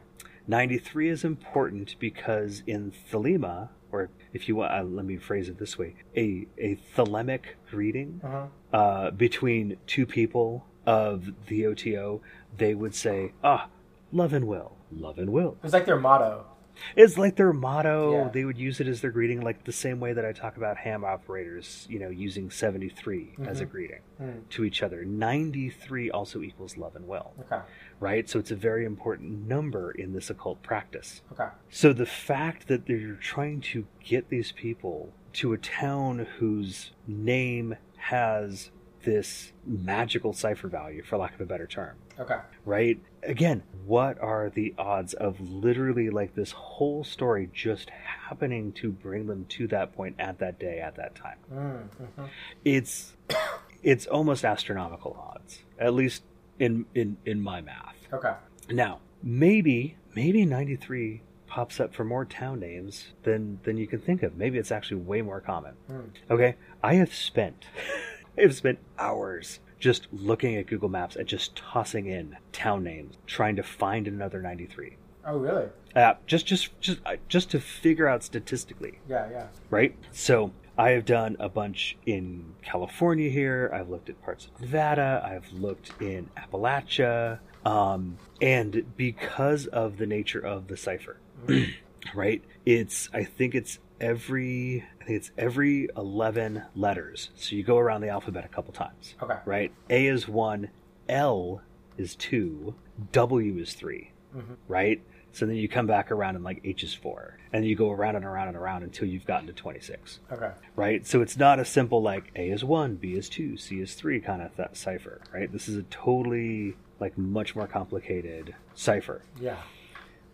93 is important because in thelema, or if you want, uh, let me phrase it this way, a, a thelemic reading Uh-huh. uh, between two people of the OTO, they would say, ah, love and will, love and will. It's like their motto It's like their motto. Yeah. They would use it as their greeting, like the same way that I talk about ham operators, you know, using 73 as a greeting to each other. 93 also equals love and will, Okay. Right? So it's a very important number in this occult practice. Okay. So the fact that they're trying to get these people to a town whose name has this magical cipher value, for lack of a better term, Okay. right? Again, what are the odds of literally like this whole story just happening to bring them to that point at that day at that time? Mm-hmm. It's it's almost astronomical odds, at least in in in my math. Okay. Now, maybe maybe 93 pops up for more town names than than you can think of. Maybe it's actually way more common. Okay? I have spent I have spent hours just looking at Google Maps and just tossing in town names trying to find another 93. Oh, really? Uh, just just just uh, just to figure out statistically Yeah, yeah. right? So I have done a bunch in California here. I've looked at parts of Nevada. I've looked in Appalachia. Um, and because of the nature of the cipher, right? It's I think it's every I think it's every eleven letters. So you go around the alphabet a couple times. Okay. Right? A is one, L is two, W is 3 right? So then you come back around and like H is four, and you go around and around and around until you've gotten to twenty six, Okay. right? So it's not a simple like A is one, B is two, C is three kind of th- cipher, right? This is a totally like much more complicated cipher. Yeah.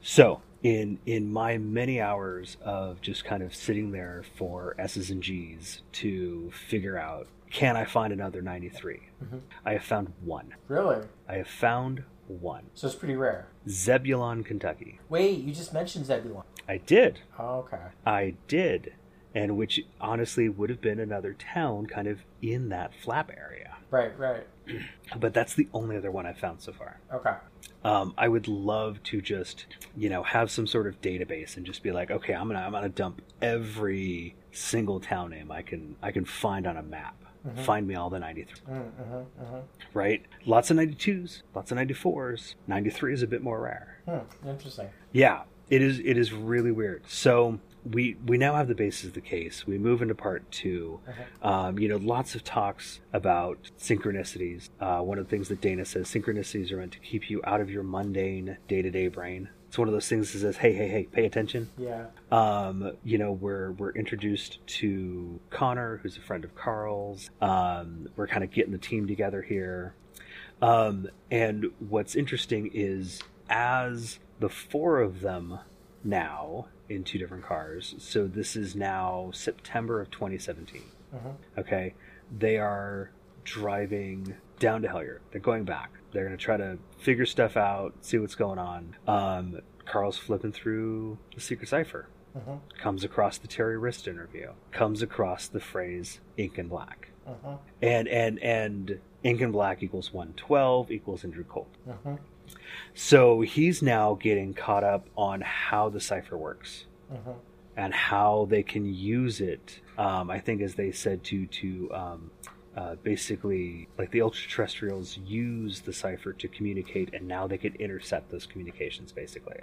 So in in my many hours of just kind of sitting there for S's and G's to figure out can I find another 93? Mm-hmm. I have found one. Really? I have found one. So it's pretty rare. Zebulon, Kentucky. Wait, you just mentioned Zebulon. I did. Oh, okay. I did. And which honestly would have been another town kind of in that flap area. Right, right. But that's the only other one I've found so far. Okay. Um, I would love to just, you know, have some sort of database and just be like, okay, I'm gonna I'm gonna dump every single town name I can I can find on a map. Find me all the 93. Right? Lots of 92s, lots of 94s. 93 is a bit more rare. Hmm. Interesting. Yeah, it is. It is really weird. So we we now have the basis of the case. We move into part 2 Um, you know, lots of talks about synchronicities. Uh, one of the things that Dana says, synchronicities are meant to keep you out of your mundane day to day brain. It's one of those things that says, "Hey, hey, hey, pay attention." Yeah. Um, you know, we're we're introduced to Connor, who's a friend of Karl's. Um, we're kind of getting the team together here. Um, and what's interesting is as the four of them now in two different cars. So this is now September of 2017. Okay, they are driving down to Hellier. They're going back. They're going to try to figure stuff out, see what's going on. Um, Karl's flipping through the secret cipher. Comes across the Terry Wriste interview. Comes across the phrase "ink and black," and and and ink and black equals one twelve equals Indrid Cold. So he's now getting caught up on how the cipher works and how they can use it. Um, I think, as they said, to to um, uh, basically like the ultra-terrestrials use the cipher to communicate, and now they can intercept those communications. Basically,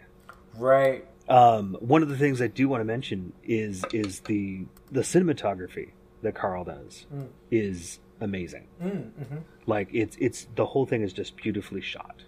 Right. um, one of the things I do want to mention is is the the cinematography that Karl does is amazing. Like it's it's the whole thing is just beautifully shot.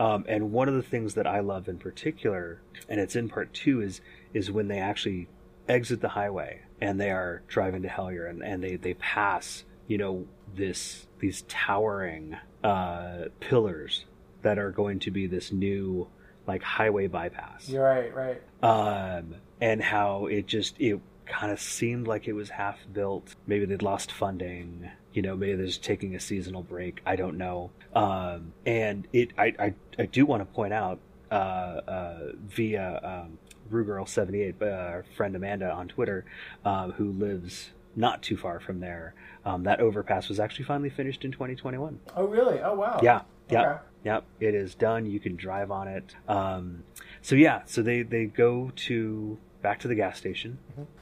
Um, and one of the things that I love in particular, and it's in part two, is is when they actually exit the highway and they are driving to Hellier and, and they, they pass, you know, this these towering uh, pillars that are going to be this new like highway bypass You're right, right. um, and how it just it kind of seemed like it was half built. Maybe they'd lost funding. You know, maybe they're just taking a seasonal break. I don't know. Um, and it, I, I, I do want to point out uh, uh, via um, Rugirl seventy eight, uh, our friend Amanda on Twitter, um, who lives not too far from there. Um, that overpass was actually finally finished in 2021. Oh, really? Oh, wow. Yeah. Yep. Okay. Yep. It is done. You can drive on it. Um, so yeah. So they they go to back to the gas station,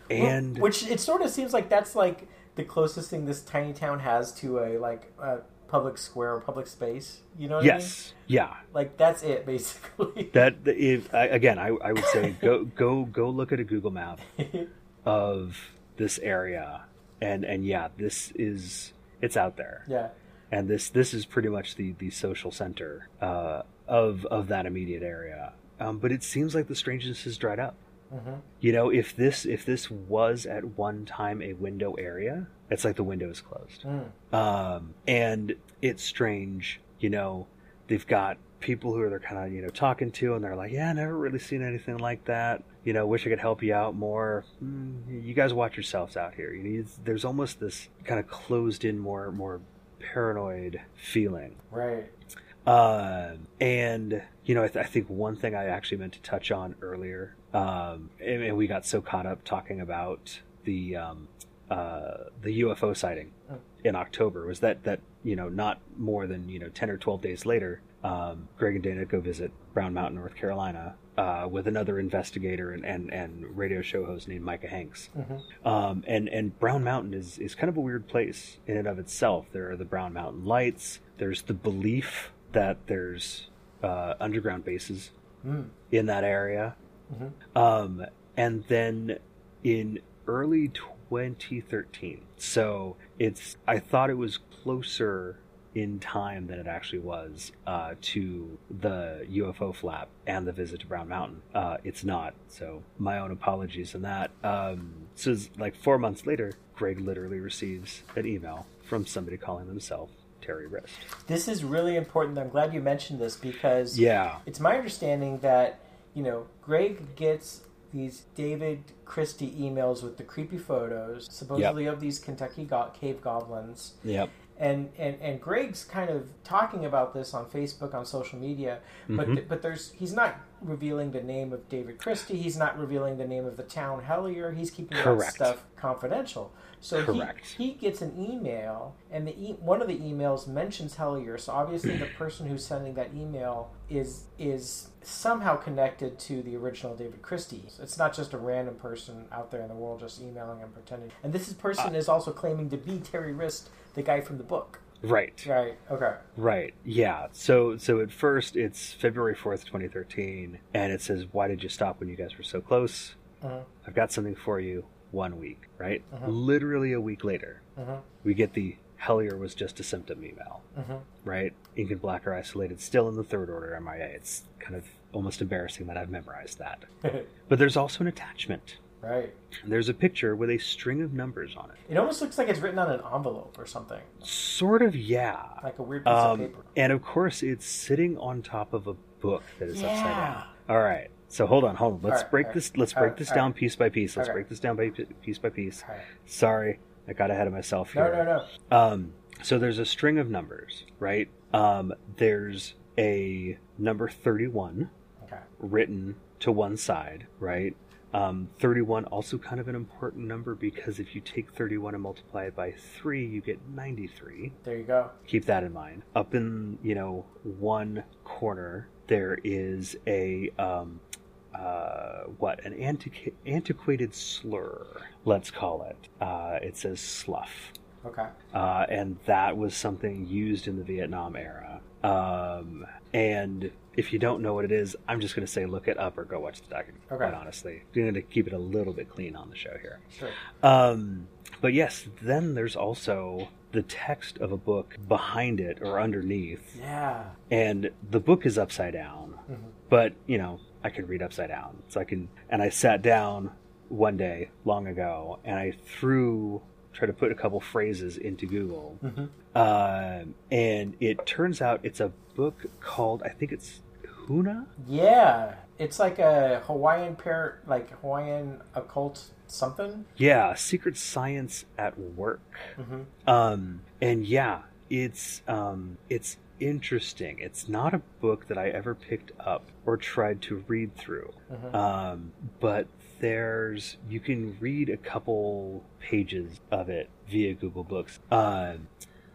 and Mm-hmm. Which it sort of seems like that's like the closest thing this tiny town has to a like a public square or public space. You know what yes, yeah. I mean? Like that's it basically. That if I, again, I, I would say go go go look at a Google map of this area, and and yeah, this is it's out there. yeah. and this this is pretty much the the social center uh, of of that immediate area. Um, but it seems like the strangeness has dried up. Mhm. You know, if this if this was at one time a window area, it's like the window is closed. Mm. Um, and it's strange. You know, they've got people who are they're kind of you know talking to, and they're like, "Yeah, never really seen anything like that." You know, wish I could help you out more. Mm, you guys watch yourselves out here. You know, there's almost this kind of closed in, more more paranoid feeling. Right. Um, and you know, I, th- I think one thing I actually meant to touch on earlier, um, and, and we got so caught up talking about the um, uh, the UFO sighting Oh. in October was that that you know not more than you know ten or twelve days later, um, Greg and Dana go visit Brown Mountain, North Carolina, uh, with another investigator and, and, and radio show host named Micah Hanks. Mhm. Um, and and Brown Mountain is is kind of a weird place in and of itself. There are the Brown Mountain lights. There's the belief that there's uh, underground bases Mm. in that area. Mhm. Um, and then in early 2013, so it's I thought it was closer in time than it actually was uh, to the UFO flap and the visit to Brown Mountain. Uh, it's not. So my own apologies on that. Um, so it's like four months later, Greg literally receives an email from somebody calling themselves Terry Wriste. This is really important. I'm glad you mentioned this because Yeah. it's my understanding that you know Greg gets these David Christie emails with the creepy photos, supposedly of these Kentucky go- cave goblins. Yep. And and and Greg's kind of talking about this on Facebook on social media, but Mhm. but there's he's not revealing the name of David Christie. He's not revealing the name of the town Hellier. He's keeping that stuff confidential. So Correct. he he gets an email, and the e- one of the emails mentions Hellier. So obviously the person who's sending that email is is somehow connected to the original David Christie. It's not just a random person out there in the world just emailing and pretending. And this person Uh. is also claiming to be Terry Wriste, the guy from the book. Right. Right. Okay. Right. Yeah. So so at first it's February fourth, twenty thirteen, and it says, "Why did you stop when you guys were so close? Mhm. I've got something for you." One week, right? Mhm. Literally a week later, Mhm. we get the Hellier was just a symptom email, Mhm. right? Ink and Black are isolated, still in the third order MIA. It's kind of almost embarrassing that I've memorized that. But there's also an attachment. Right. There's a picture with a string of numbers on it. It almost looks like it's written on an envelope or something, Sort of, yeah. like a weird piece of Um, paper. and of course, it's sitting on top of a book that is upside Yeah. down. All right. So hold on, hold on. Let's right, break right. this. Let's break right, this down piece by piece. Let's break this down by piece by piece. Sorry, I got ahead of myself here. No, no, no. Um, so there's a string of numbers, right? Um, there's a number 31 Okay. written to one side, right? Um, 31 also kind of an important number because if you take 31 and multiply it by 3, you get 93 There you go. keep that in mind. Up in you know one corner, there is a um, uh, what an antiqu- antiquated slur. Let's call it. Uh, it says slough, Okay. uh, and that was something used in the Vietnam era. Um, and if you don't know what it is, I'm just going to say look it up or go watch the documentary. Okay. Quite honestly, I'm going to keep it a little bit clean on the show here. Sure. Um, but yes, then there's also the text of a book behind it or underneath, Yeah. and the book is upside down. Mhm. But you know, I can read upside down, so I can. And I sat down one day long ago, and I threw tried to put a couple phrases into Google, Mhm. um, and it turns out it's a book called I think it's Huna. Yeah. It's like a Hawaiian pair, like Hawaiian occult something. Yeah, Secret Science at Work. Mhm. Um, and yeah, it's um, it's interesting. It's not a book that I ever picked up or tried to read through. Mhm. Um, but there's you can read a couple pages of it via Google Books. Um,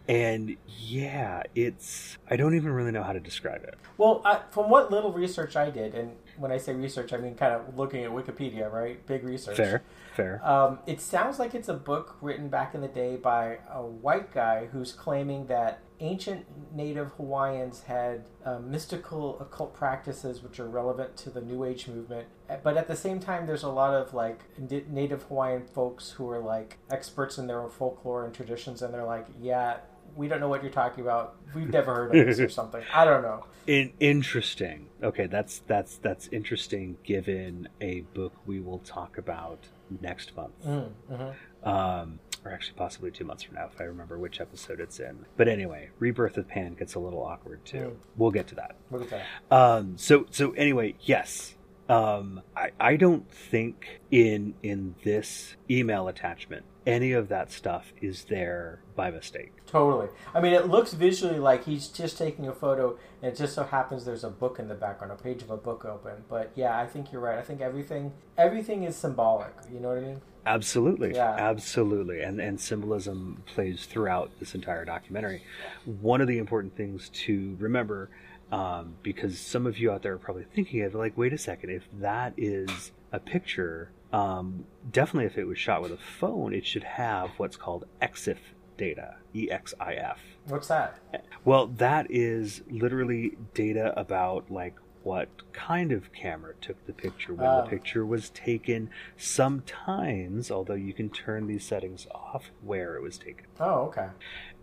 and yeah, it's I don't even really know how to describe it. Well, I, from what little research I did, and when I say research, I mean kind of looking at Wikipedia, right? Big research. Fair, fair. Um, it sounds like it's a book written back in the day by a white guy who's claiming that ancient Native Hawaiians had uh, mystical occult practices which are relevant to the New Age movement. Uh, But at the same time, there's a lot of like Native Hawaiian folks who are like experts in their own folklore and traditions, and they're like, yeah. We don't know what you're talking about. We've never heard of this or something. I don't know. In, interesting. Okay, that's that's that's interesting. Given a book we will talk about next month, Mm, mhm. um, or actually possibly two months from now, if I remember which episode it's in. But anyway, Rebirth of Pan gets a little awkward too. We'll get to that. Look at that. Um, so so anyway, yes. Um, I, I don't think in in this email attachment any of that stuff is there by mistake. Totally. I mean, it looks visually like he's just taking a photo, and it just so happens there's a book in the background, a page of a book open. But yeah, I think you're right. I think everything everything is symbolic. You know what I mean? Absolutely, Yeah. absolutely, and and symbolism plays throughout this entire documentary. One of the important things to remember, um, because some of you out there are probably thinking of like, wait a second, if that is a picture, um, definitely if it was shot with a phone, it should have what's called EXIF data, E X I F. What's that? Well, that is literally data about like what kind of camera took the picture when Oh. the picture was taken. Sometimes, although you can turn these settings off, where it was taken. Oh, okay.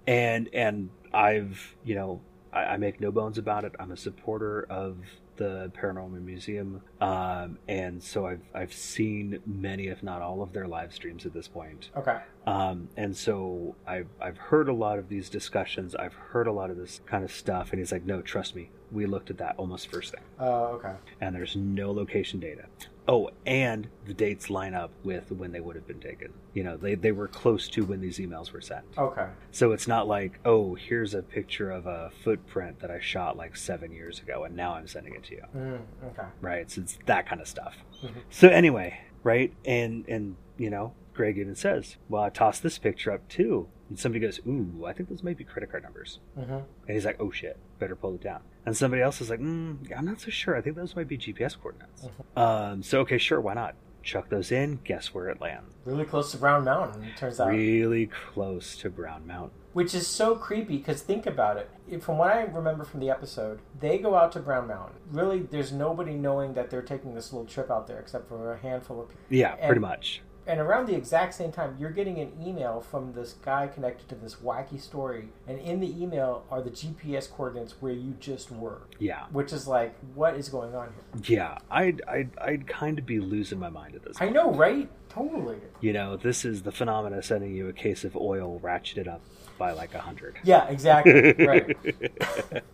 And and I've you know I, I make no bones about it. I'm a supporter of the Paranormal Museum, um, and so I've I've seen many, if not all, of their live streams at this point. Okay. Um, and so I've, I've heard a lot of these discussions. I've heard a lot of this kind of stuff. And he's like, no, trust me. We looked at that almost first thing. Oh, okay. And there's no location data. Oh, and the dates line up with when they would have been taken. You know, they, they were close to when these emails were sent. Okay. So it's not like, oh, here's a picture of a footprint that I shot like seven years ago and now I'm sending it to you Mm, okay. right? So it's that kind of stuff. Mhm. So anyway, right? And and you know, Greg even says, "Well, I tossed this picture up too." And somebody goes, "Ooh, I think those might be credit card numbers." Mm-hmm. And he's like, "Oh shit, better pull it down." And somebody else is like, mm, "I'm not so sure. I think those might be GPS coordinates." Um, so okay, sure, why not? Chuck those in. Guess where it lands? Really close to Brown Mountain, it turns out. Really close to Brown Mountain. Which is so creepy because think about it. From what I remember from the episode, they go out to Brown Mountain. Really, there's nobody knowing that they're taking this little trip out there except for a handful of people. Yeah, And- pretty much. And around the exact same time, you're getting an email from this guy connected to this wacky story. And in the email are the GPS coordinates where you just were. Yeah, Which is like, what is going on here? yeah. I'd I'd, I'd kind of be losing my mind at this. I know, right? Totally. You know, this is the phenomena sending you a case of oil ratcheted up by like a hundred. Yeah, exactly. right.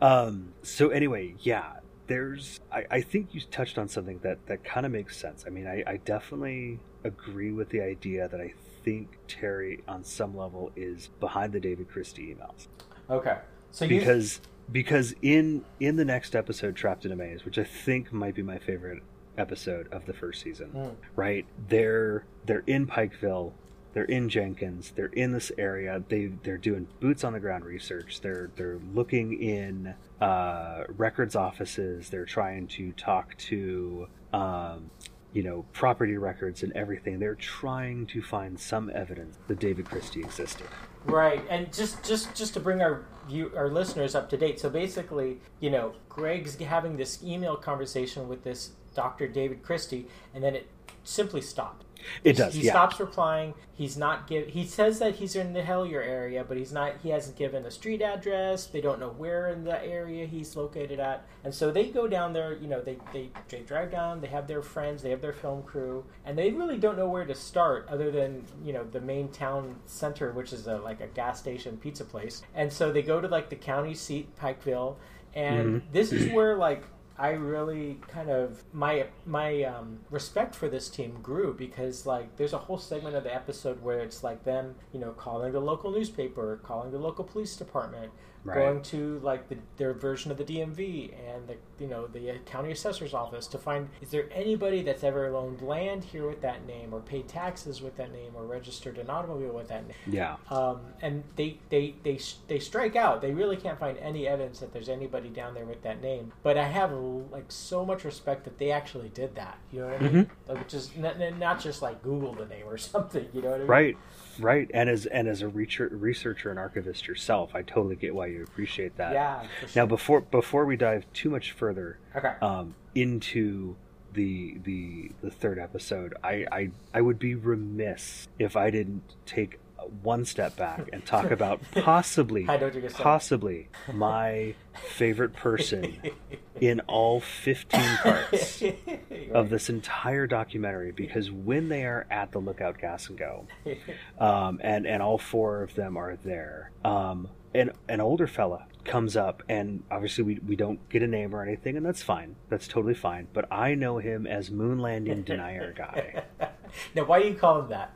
Um, so anyway, yeah, there's. I, I think you touched on something that that kind of makes sense. I mean, I, I definitely agree with the idea that I think Terry, on some level, is behind the David Christie emails Okay. So you. because because in in the next episode, Trapped in a Maze, which I think might be my favorite episode of the first season, Mm. right? They're they're in Pikeville, they're in Jenkins, they're in this area. They they're doing boots on the ground research. They're they're looking in uh, records offices. They're trying to talk to um, you know property records and everything. They're trying to find some evidence that David Christie existed. Right, and just just just to bring our view our listeners up to date. So basically, you know, Greg's having this email conversation with this Dr. David Christie, and then it simply stopped. It does, He yeah. stops replying. He's not give. He says that he's in the Hellier area, but he's not. He hasn't given a street address. They don't know where in the area he's located at, and so they go down there. You know, they they, they drive down. They have their friends. They have their film crew, and they really don't know where to start other than you know the main town center, which is a like a gas station pizza place. And so they go to like the county seat, Pikeville, and Mhm. this is where like I really kind of my my um, respect for this team grew because like there's a whole segment of the episode where it's like them you know calling the local newspaper, calling the local police department, Right. going to like the, their version of the DMV and the you know the county assessor's office to find is there anybody that's ever loaned land here with that name or paid taxes with that name or registered an automobile with that name. Yeah. Um, and they, they they they strike out. They really can't find any evidence that there's anybody down there with that name. But I have like so much respect that they actually did that. You know what I mean? Like just not, not just like Google the name or something. You know what I mean? Right, right. And as and as a researcher, researcher and archivist yourself, I totally get why you appreciate that. Yeah. Now, before before we dive too much further Okay. um, into the the the third episode, I, I I would be remiss if I didn't take one step back and talk about possibly I know what you're gonna say. possibly my favorite person in all 15 parts of this entire documentary because when they are at the lookout gas and go um, and and all four of them are there um, an, an older fella comes up and obviously we, we don't get a name or anything and that's fine that's totally fine but i know him as moon landing denier guy now, why do you call him that?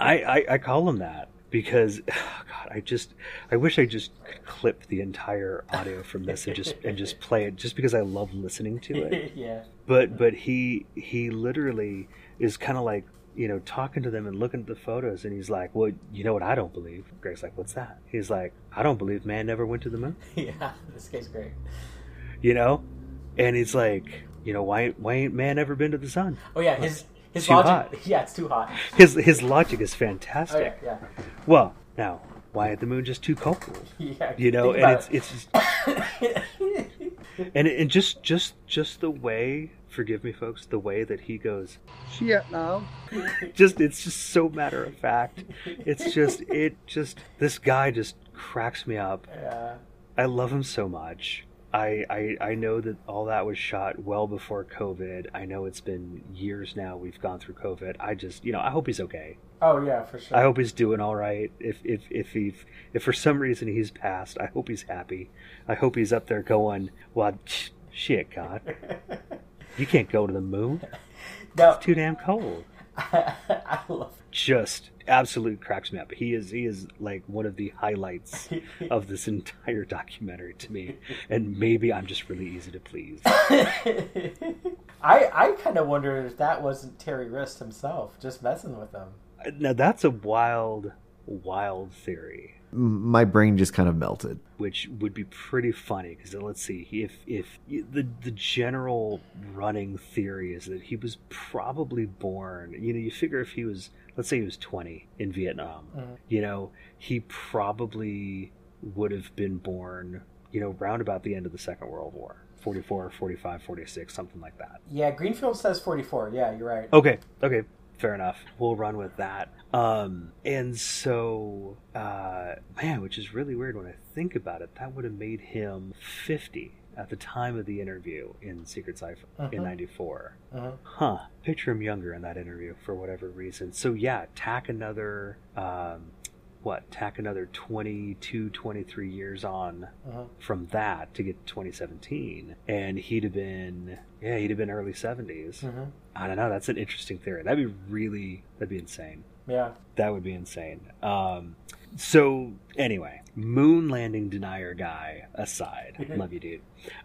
I, I, I call him that because God, I just I wish I just could clip the entire audio from this and just and just play it just because I love listening to it. yeah. But but he he literally is kind of like you know talking to them and looking at the photos and he's like, well, you know what I don't believe. Greg's like, what's that? He's like, I don't believe man never went to the moon. Yeah. This guy's great. You know, and he's like, you know why why ain't man ever been to the sun? Oh yeah, his his Too logic. hot. Yeah, it's too hot. His his logic is fantastic. yeah, Well, now why the moon just too cold? yeah. you know and it's it's just, and and just just just the way forgive me folks the way that he goes Shit now. just it's just so matter of fact it's just it just this guy just cracks me up Yeah. i love him so much I, I i know that all that was shot well before covid i know it's been years now we've gone through covid i just you know i hope he's okay Oh yeah, for sure. I hope he's doing all right. If if if he if for some reason he's passed, I hope he's happy. I hope he's up there going, "Well, shit, God, you can't go to the moon. no, It's too damn cold." I love. Just absolute cracks me up. He is he is like one of the highlights of this entire documentary to me, and maybe I'm just really easy to please. I I kind of wonder if that wasn't Terry Wriste himself just messing with them. Now that's a wild, wild theory. M- My brain just kind of melted. which would be pretty funny because uh, let's see if if the the general running theory is that he was probably born you know you figure if he was let's say he was 20 in Vietnam mm-hmm. you know he probably would have been born you know round about the end of the second world war 44 45 46 something like that Yeah, Greenfield says forty four. Yeah, you're right. Okay, okay, fair enough. We'll run with that. Um, and so, uh, man, which is really weird when I think about it, that would have made him 50 at the time of the interview in Secret Cipher in Mhm. 94. Mhm. Huh. Picture him younger in that interview for whatever reason. So, yeah, tack another, um, what, tack another 22, 23 years on Mhm. from that to get to 2017. And he'd have been, yeah, he'd have been early 70s. Mhm. I don't know. That's an interesting theory. That'd be really, that'd be insane. Yeah. That would be insane. Um, so anyway, moon landing denier guy aside, love you, dude.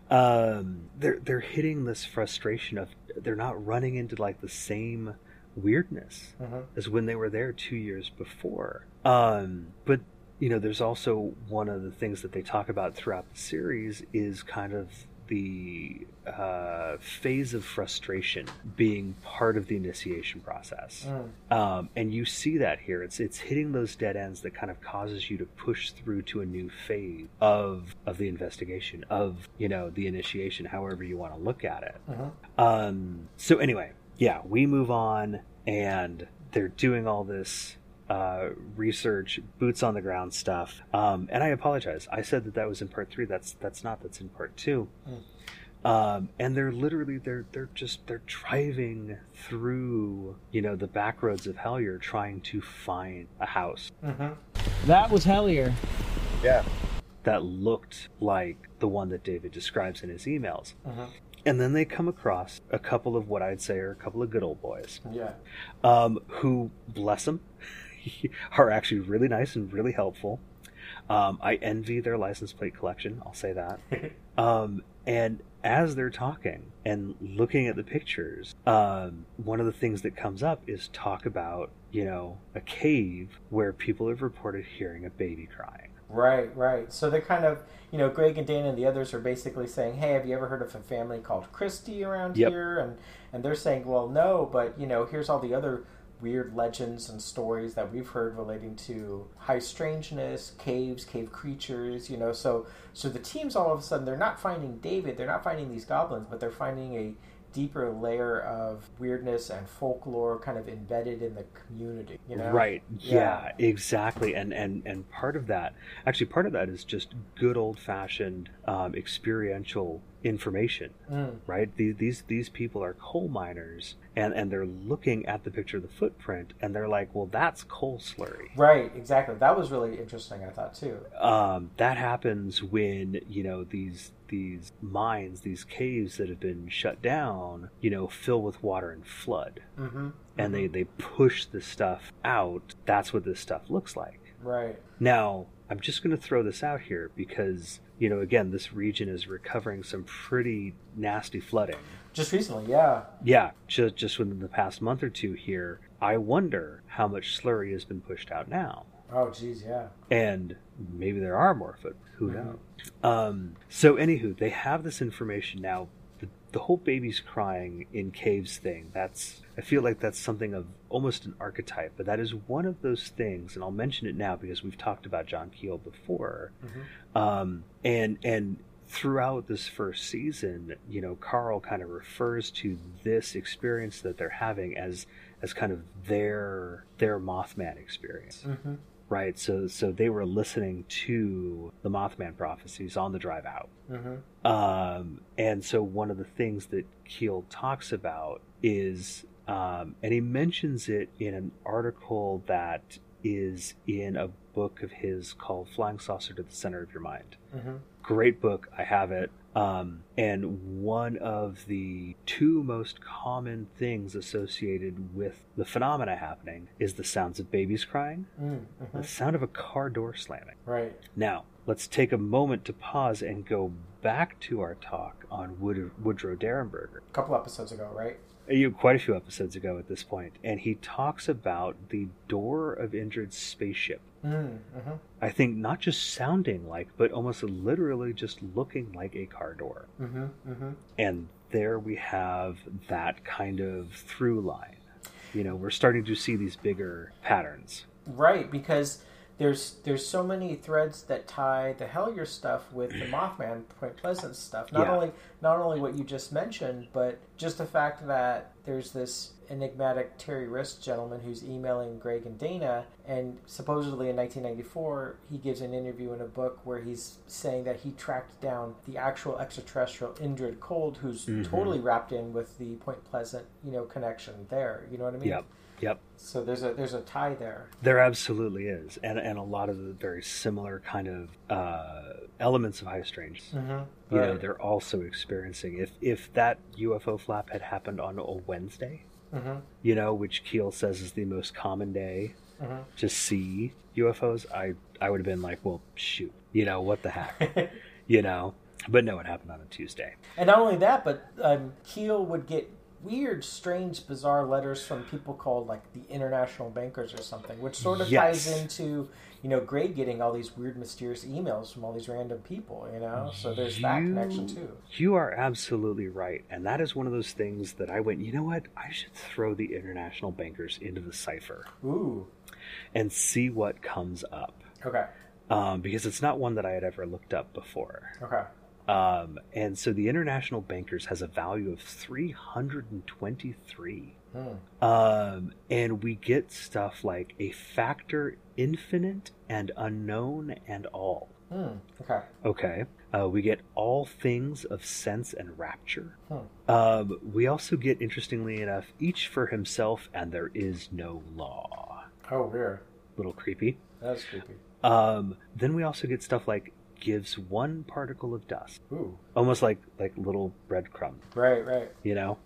Um, they're they're hitting this frustration of they're not running into like the same weirdness Mhm. as when they were there two years before. Um, but you know, there's also one of the things that they talk about throughout the series is kind of the uh, phase of frustration being part of the initiation process. Mm. Um, and you see that here. It's it's hitting those dead ends that kind of causes you to push through to a new phase of of the investigation of you know the initiation, however you want to look at it. Mhm. Um, so anyway, yeah, we move on, and they're doing all this uh, research, boots on the ground stuff. Um, and I apologize. I said that that was in part three. That's that's not. That's in part two. Um, and they're literally they're they're just they're driving through you know the back roads of Hellier trying to find a house Mhm. That was Hellier. Yeah. that looked like the one that David describes in his emails. Mhm. And then they come across a couple of what I'd say are a couple of good old boys, Yeah. um, who, bless them, are actually really nice and really helpful. Um, I envy their license plate collection. I'll say that. Um, and as they're talking and looking at the pictures, um, one of the things that comes up is talk about, you know, a cave where people have reported hearing a baby crying. Right, right. So they're kind of, you know, Greg and Dana and the others are basically saying, "Hey, have you ever heard of a family called Christie around Yep. here?" And and they're saying, "Well, no, but you know, here's all the other weird legends and stories that we've heard relating to high strangeness, caves, cave creatures, you know." So so the teams all of a sudden they're not finding David, they're not finding these goblins, but they're finding a deeper layer of weirdness and folklore kind of embedded in the community, you know? Right. Yeah. Yeah. exactly. And and and part of that, actually, part of that is just good old fashioned um, experiential information. Mm. Right. These, these these people are coal miners, and and they're looking at the picture of the footprint, and they're like, well, that's coal slurry. Right, exactly. That was really interesting, I thought too. um, that happens when you know these these mines, these caves that have been shut down, you know, fill with water and flood, Mm-hmm. and they they push the stuff out. That's what this stuff looks like. Right. Now, I'm just going to throw this out here because you know, again, this region is recovering some pretty nasty flooding. Just recently, yeah. Yeah, just just within the past month or two here. I wonder how much slurry has been pushed out now. Oh, geez, yeah. and maybe there are more but who Mhm. knows um, so anywho they have this information now the, whole babies crying in caves thing that's i feel like that's something of almost an archetype but that is one of those things and i'll mention it now because we've talked about john keel before Mhm. um, and and throughout this first season you know carl kind of refers to this experience that they're having as as kind of their their mothman experience Mm-hmm. Right so so they were listening to the mothman prophecies on the drive out Mm-hmm. um, and so one of the things that keel talks about is um, and he mentions it in an article that is in a book of his called flying saucer to the center of your mind Mm-hmm. Great book i have it um, and one of the two most common things associated with the phenomena happening is the sounds of babies crying Mm-hmm. the sound of a car door slamming. Right. Now, let's take a moment to pause and go back to our talk on Wood- Woodrow Derenberger. A couple episodes ago, right? You quite a few episodes ago at this point, and he talks about the door of Indrid's spaceship. Mm-hmm. I think not just sounding like, but almost literally just looking like a car door. Mm-hmm. Mm-hmm. And there we have that kind of through line. You know, we're starting to see these bigger patterns. Right, because there's there's so many threads that tie the Hellier stuff with the Mothman Point Pleasant stuff. Not Yeah. only not only what you just mentioned, but just the fact that there's this enigmatic Terry Wriste gentleman who's emailing Greg and Dana, and supposedly in 1994 he gives an interview in a book where he's saying that he tracked down the actual extraterrestrial Indrid Cold, who's Mhm. totally wrapped in with the Point Pleasant, you know, connection there. You know what I mean? Yep. Yep. So there's a there's a tie there. There absolutely is, and and a lot of the very similar kind of uh, elements of high strange. Mm-hmm. You know, they're also experiencing. If if that UFO flap had happened on a Wednesday, Mm-hmm. you know, which Keel says is the most common day Mhm. to see UFOs, I I would have been like, well, shoot, you know, what the heck, you know. But no, it happened on a Tuesday. And not only that, but um, Keel would get weird, strange, bizarre letters from people called like the international bankers or something, which sort of Yes. ties into you know Greg getting all these weird, mysterious emails from all these random people. You know, so there's that connection too. You are absolutely right. And that is one of those things that I went, you know what? I should throw the international bankers into the cipher Ooh, and see what comes up. okay, Um, because it's not one that I had ever looked up before. okay, Um, and so the international bankers has a value of 323. hmm. Um, and we get stuff like a factor infinite and unknown and all. Hmm. okay, Okay. Uh, we get all things of sense and rapture. Hmm. Um, we also get, interestingly enough, each for himself and there is no law. oh weird. Little creepy. That's creepy. Um, then we also get stuff like gives one particle of dust, Ooh, almost like like little breadcrumb, right, right. you know.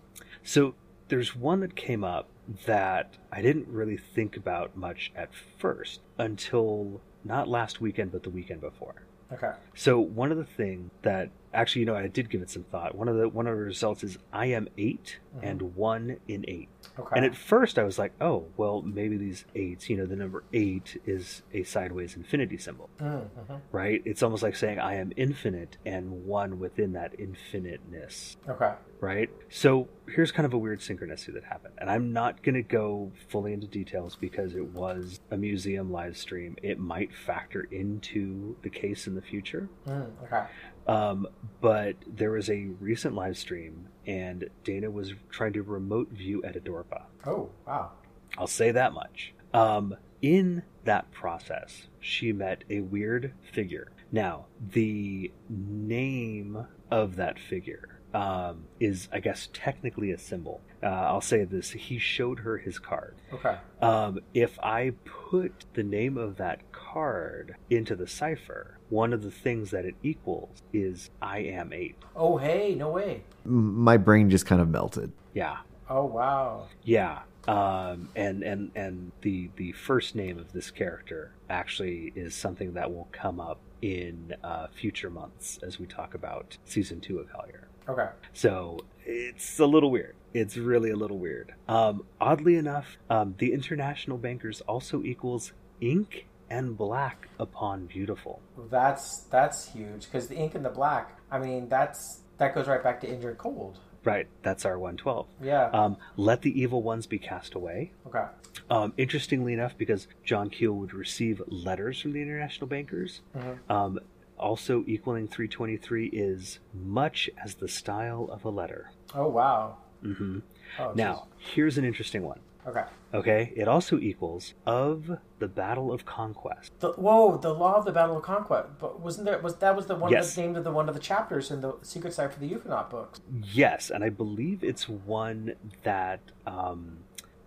So there's one that came up that I didn't really think about much at first until not last weekend, but the weekend before. Okay. So one of the things that actually, you know, I did give it some thought. One of the one of the results is I am 8 and one in eight. Okay. And at first, I was like, oh, well, maybe these eights. You know, the number eight is a sideways infinity symbol, Mm-hmm. right? It's almost like saying I am infinite and one within that infiniteness Okay. right? So here's kind of a weird synchronicity that happened. And I'm not going to go fully into details because it was a museum live stream. It might factor into the case in the future. Mm, okay. Um, but there was a recent live stream, and Dana was trying to remote view Edidorpa. Oh wow. I'll say that much. Um, in that process, she met a weird figure. Now, the name of that figure um, is, I guess, technically a symbol. Uh, I'll say this: he showed her his card. Okay. Um, if I put the name of that card into the cipher, one of the things that it equals is I am eight. Oh hey, no way. My brain just kind of melted. Yeah, Oh wow. Yeah, um, and and and the the first name of this character actually is something that will come up in uh, future months as we talk about season two of Hellier. Okay. So it's a little weird. It's really a little weird. Um, oddly enough, um, the international bankers also equals ink and black upon beautiful. That's that's huge because the ink and the black. I mean, that's that goes right back to Indrid Cold. Right, that's our 112. Yeah. Um, let the evil ones be cast away. okay. Um, interestingly enough, because John Keel would receive letters from the international bankers, Mhm. um, also equaling 323 is much as the style of a letter. Oh wow. Hmm Oh, Now, here's an interesting one. Okay. Okay, it also equals of the Battle of Conquest. The, whoa, the law of the battle of conquest. But wasn't there was that was the one Yes. that named of the one of the chapters in the Secret Cipher the UFOnaut books. Yes, and I believe it's one that um,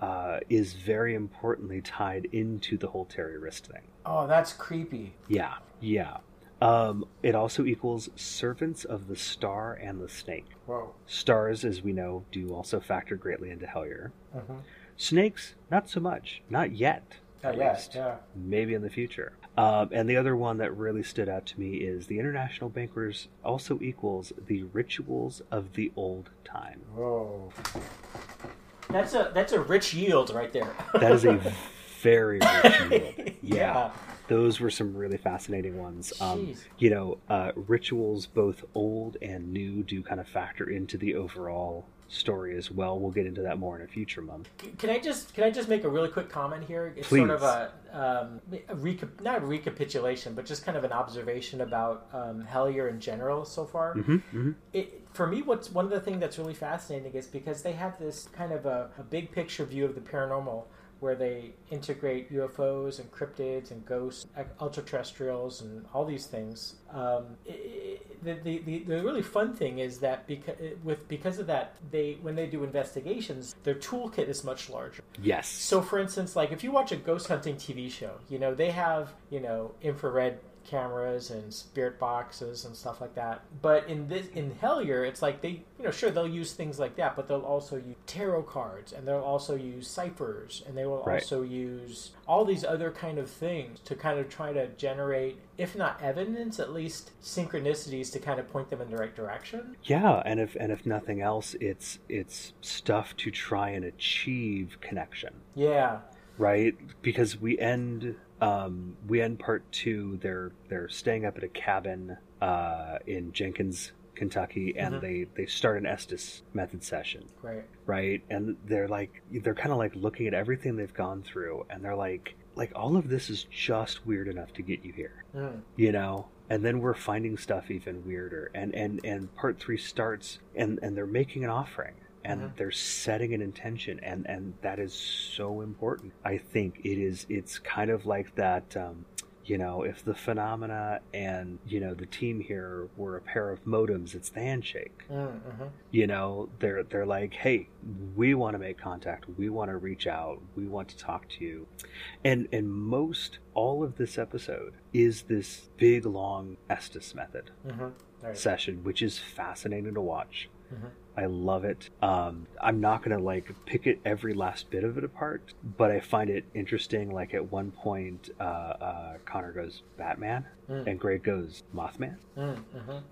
uh, is very importantly tied into the whole Terry Wriste thing. Oh, that's creepy. Yeah, yeah. Um, it also equals servants of the star and the snake. Whoa. Stars, as we know, do also factor greatly into Hellier. hmm Snakes, not so much. Not yet. At least. yeah. Maybe in the future. Um, and the other one that really stood out to me is the International Bankers also equals the rituals of the old time. Whoa. That's a that's a rich yield right there. That is a very rich yield. Yeah. Yeah. Those were some really fascinating ones. Um, you know, uh, rituals, both old and new, do kind of factor into the overall story as well. We'll get into that more in a future month. Can I just can I just make a really quick comment here? It's Please. sort of a, um, a recap, not a recapitulation, but just kind of an observation about um, Hellier in general so far. Mm-hmm, It, for me, what's one of the things that's really fascinating is because they have this kind of a, a big picture view of the paranormal where they integrate UFOs and cryptids and ghosts, ultra terrestrials, and all these things. Um, i i the, the, the, the really fun thing is that because with because of that, they when they do investigations, their toolkit is much larger. Yes. So, for instance, like if you watch a ghost hunting TV show, you know they have you know infrared cameras and spirit boxes and stuff like that. But in this in Hellier, it's like they you know sure they'll use things like that, but they'll also use tarot cards and they'll also use ciphers and they will Right. also use all these other kind of things to kind of try to generate, if not evidence, at least synchronicities to kind of point them in the right direction. Yeah, and if and if nothing else, it's it's stuff to try and achieve connection. Yeah. right? Because we end um, we end part two. They're they're staying up at a cabin uh, in Jenkins, Kentucky, and Mhm. they they start an Estes method session, Right. right? And they're like they're kind of like looking at everything they've gone through, and they're like like all of this is just weird enough to get you here, Mm. you know. And then we're finding stuff even weirder, and and and part three starts, and and they're making an offering and Mhm. they're setting an intention and and that is so important i think it is it's kind of like that um you know if the phenomena and you know the team here were a pair of modems it's the handshake Mm, mhm. you know they're they're like hey we want to make contact we want to reach out we want to talk to you and and most all of this episode is this big long estes method Mhm. Right. session which is fascinating to watch I love it. Um, I'm not gonna like pick it every last bit of it apart, but I find it interesting. Like at one point, uh, uh, Connor goes Batman, and Greg goes Mothman.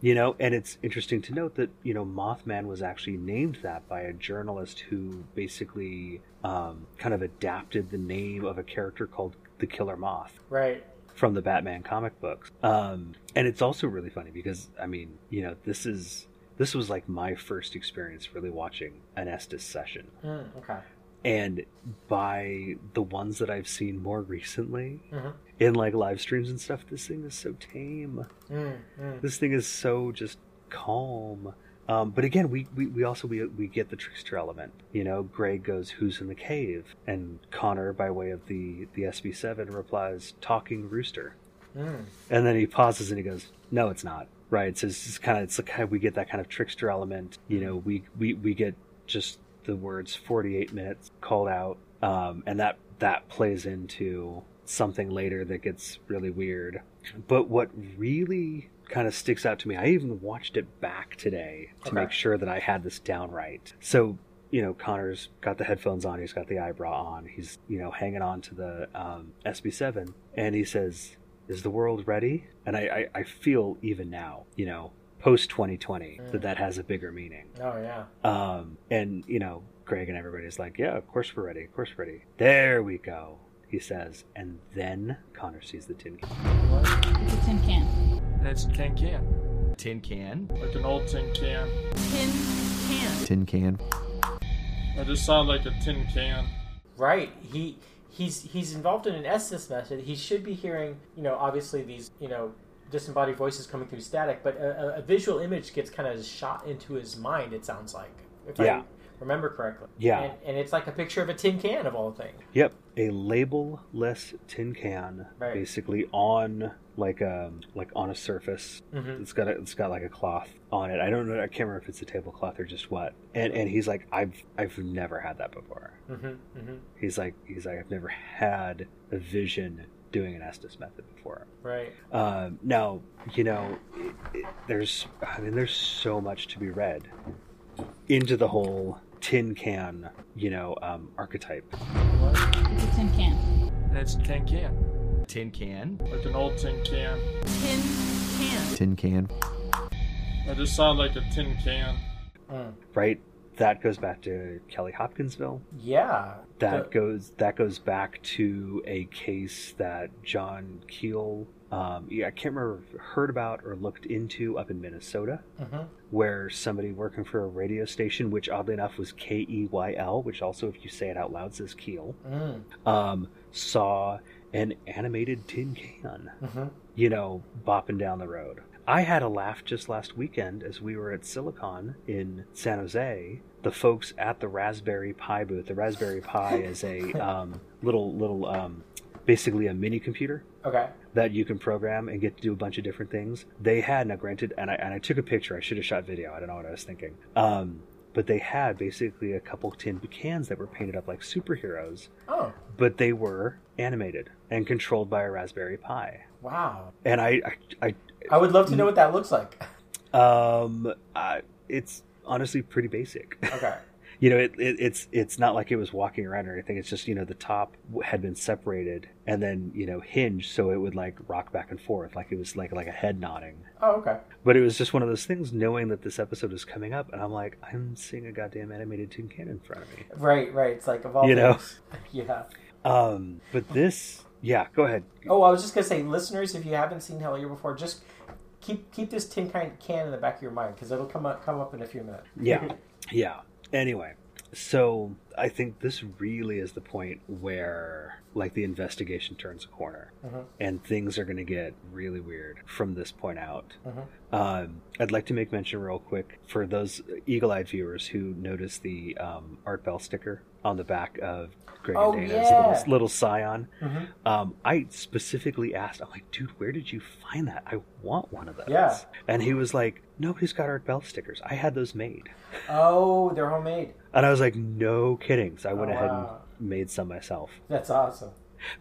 You know, and it's interesting to note that you know Mothman was actually named that by a journalist who basically um, kind of adapted the name of a character called the Killer Moth Right. from the Batman comic books. Um, and it's also really funny because I mean, you know, this is this was like my first experience really watching an Estes session. Mm, okay. And by the ones that I've seen more recently Mhm. in like live streams and stuff, this thing is so tame. Mm, mm. This thing is so just calm. Um, but again, we, we, we also we, we get the trickster element. You know, Greg goes, "Who's in the cave?" and Connor, by way of the the SB7, replies, "Talking rooster." Mm. And then he pauses and he goes, "No, it's not." Right? So it's just kind of it's like we get that kind of trickster element. You know, we we we get just the words "48 minutes" called out, um, and that that plays into something later that gets really weird. But what really kind of sticks out to me, I even watched it back today to Okay. make sure that I had this down right. So you know, Connor's got the headphones on, he's got the eyebrow on, he's, you know, hanging on to the um, SB7, and he says, Is the world ready? And I, I, I feel even now, you know, post 2020, that that has a bigger meaning. Oh yeah. Um, and, you know, Greg and everybody's like, Yeah, of course we're ready, of course we're ready. There we go, he says. And then Connor sees the tin can. It's a tin can. It's a tin can. Tin can. Like an old tin can. Tin can. Tin can. I just saw like a tin can. Right. He he's he's involved in an Estes method. He should be hearing, you know, obviously these, you know, disembodied voices coming through static, but a, a- visual image gets kind of shot into his mind. It sounds like, if Yeah. Remember correctly. Yeah. And, and it's like a picture of a tin can of all things. Yep, a label-less tin can, Right. basically on like a like on a surface. Mhm. It's got a, it's got like a cloth on it. I don't know. I can't remember if it's a tablecloth or just what. And and he's like, I've I've never had that before. Mm-hmm. Mm-hmm. He's like he's like I've never had a vision doing an Estes method before. Right. Um, now you know it, it, there's I mean there's so much to be read into the whole tin can you know um, archetype. It's a tin can. It's a tin can. Tin can. Like an old tin can. Tin can. Tin can. I just saw like a tin can. Mm. right? That goes back to Kelly Hopkinsville. Yeah. That The- goes that goes back to a case that John Keel, um, yeah, I can't remember heard about or looked into up in Minnesota, Mhm. where somebody working for a radio station, which oddly enough was K E Y L, which also if you say it out loud says Keel, Mm. um, saw an animated tin can Mhm. you know, bopping down the road. I had a laugh just last weekend as we were at Silicon in San Jose. The folks at the Raspberry Pi booth. The Raspberry Pi is a um, little little um, basically a mini computer Okay. that you can program and get to do a bunch of different things. They had now granted, and I and I took a picture. I should have shot video. I don't know what I was thinking. Um, but they had basically a couple tin cans that were painted up like superheroes, Oh. but they were animated and controlled by a Raspberry Pi. Wow. And I, I, I I would love to know what that looks like. Um, it's honestly pretty basic. Okay. you know, it, it, it's it's not like it was walking around or anything. It's just you know the top had been separated and then you know hinged so it would like rock back and forth like it was like like a head nodding. Oh, okay. But it was just one of those things, knowing that this episode is coming up, and I'm like, I'm seeing a goddamn animated tin can in front of me. Right, right. It's like of all You know? Yeah. Um, but this, yeah, go ahead. Oh, I was just gonna say, listeners, if you haven't seen Hellier before, just keep keep this tin can can in the back of your mind because it'll come up come up in a few minutes. Yeah. Yeah. Anyway, so I think this really is the point where like the investigation turns a corner Mhm. and things are going to get really weird from this point out. Mhm. Um, I'd like to make mention real quick for those eagle-eyed viewers who noticed the um, Art Bell sticker on the back of Greg Oh, and Dana's yeah. little, little scion. Mhm. Um, I specifically asked, I'm like, dude, where did you find that? I want one of those. Yeah. And he was like, nobody's got Art Bell stickers. I had those made. Oh, they're homemade. And I was like, no kidding. So I went Oh, ahead wow. and made some myself. That's awesome.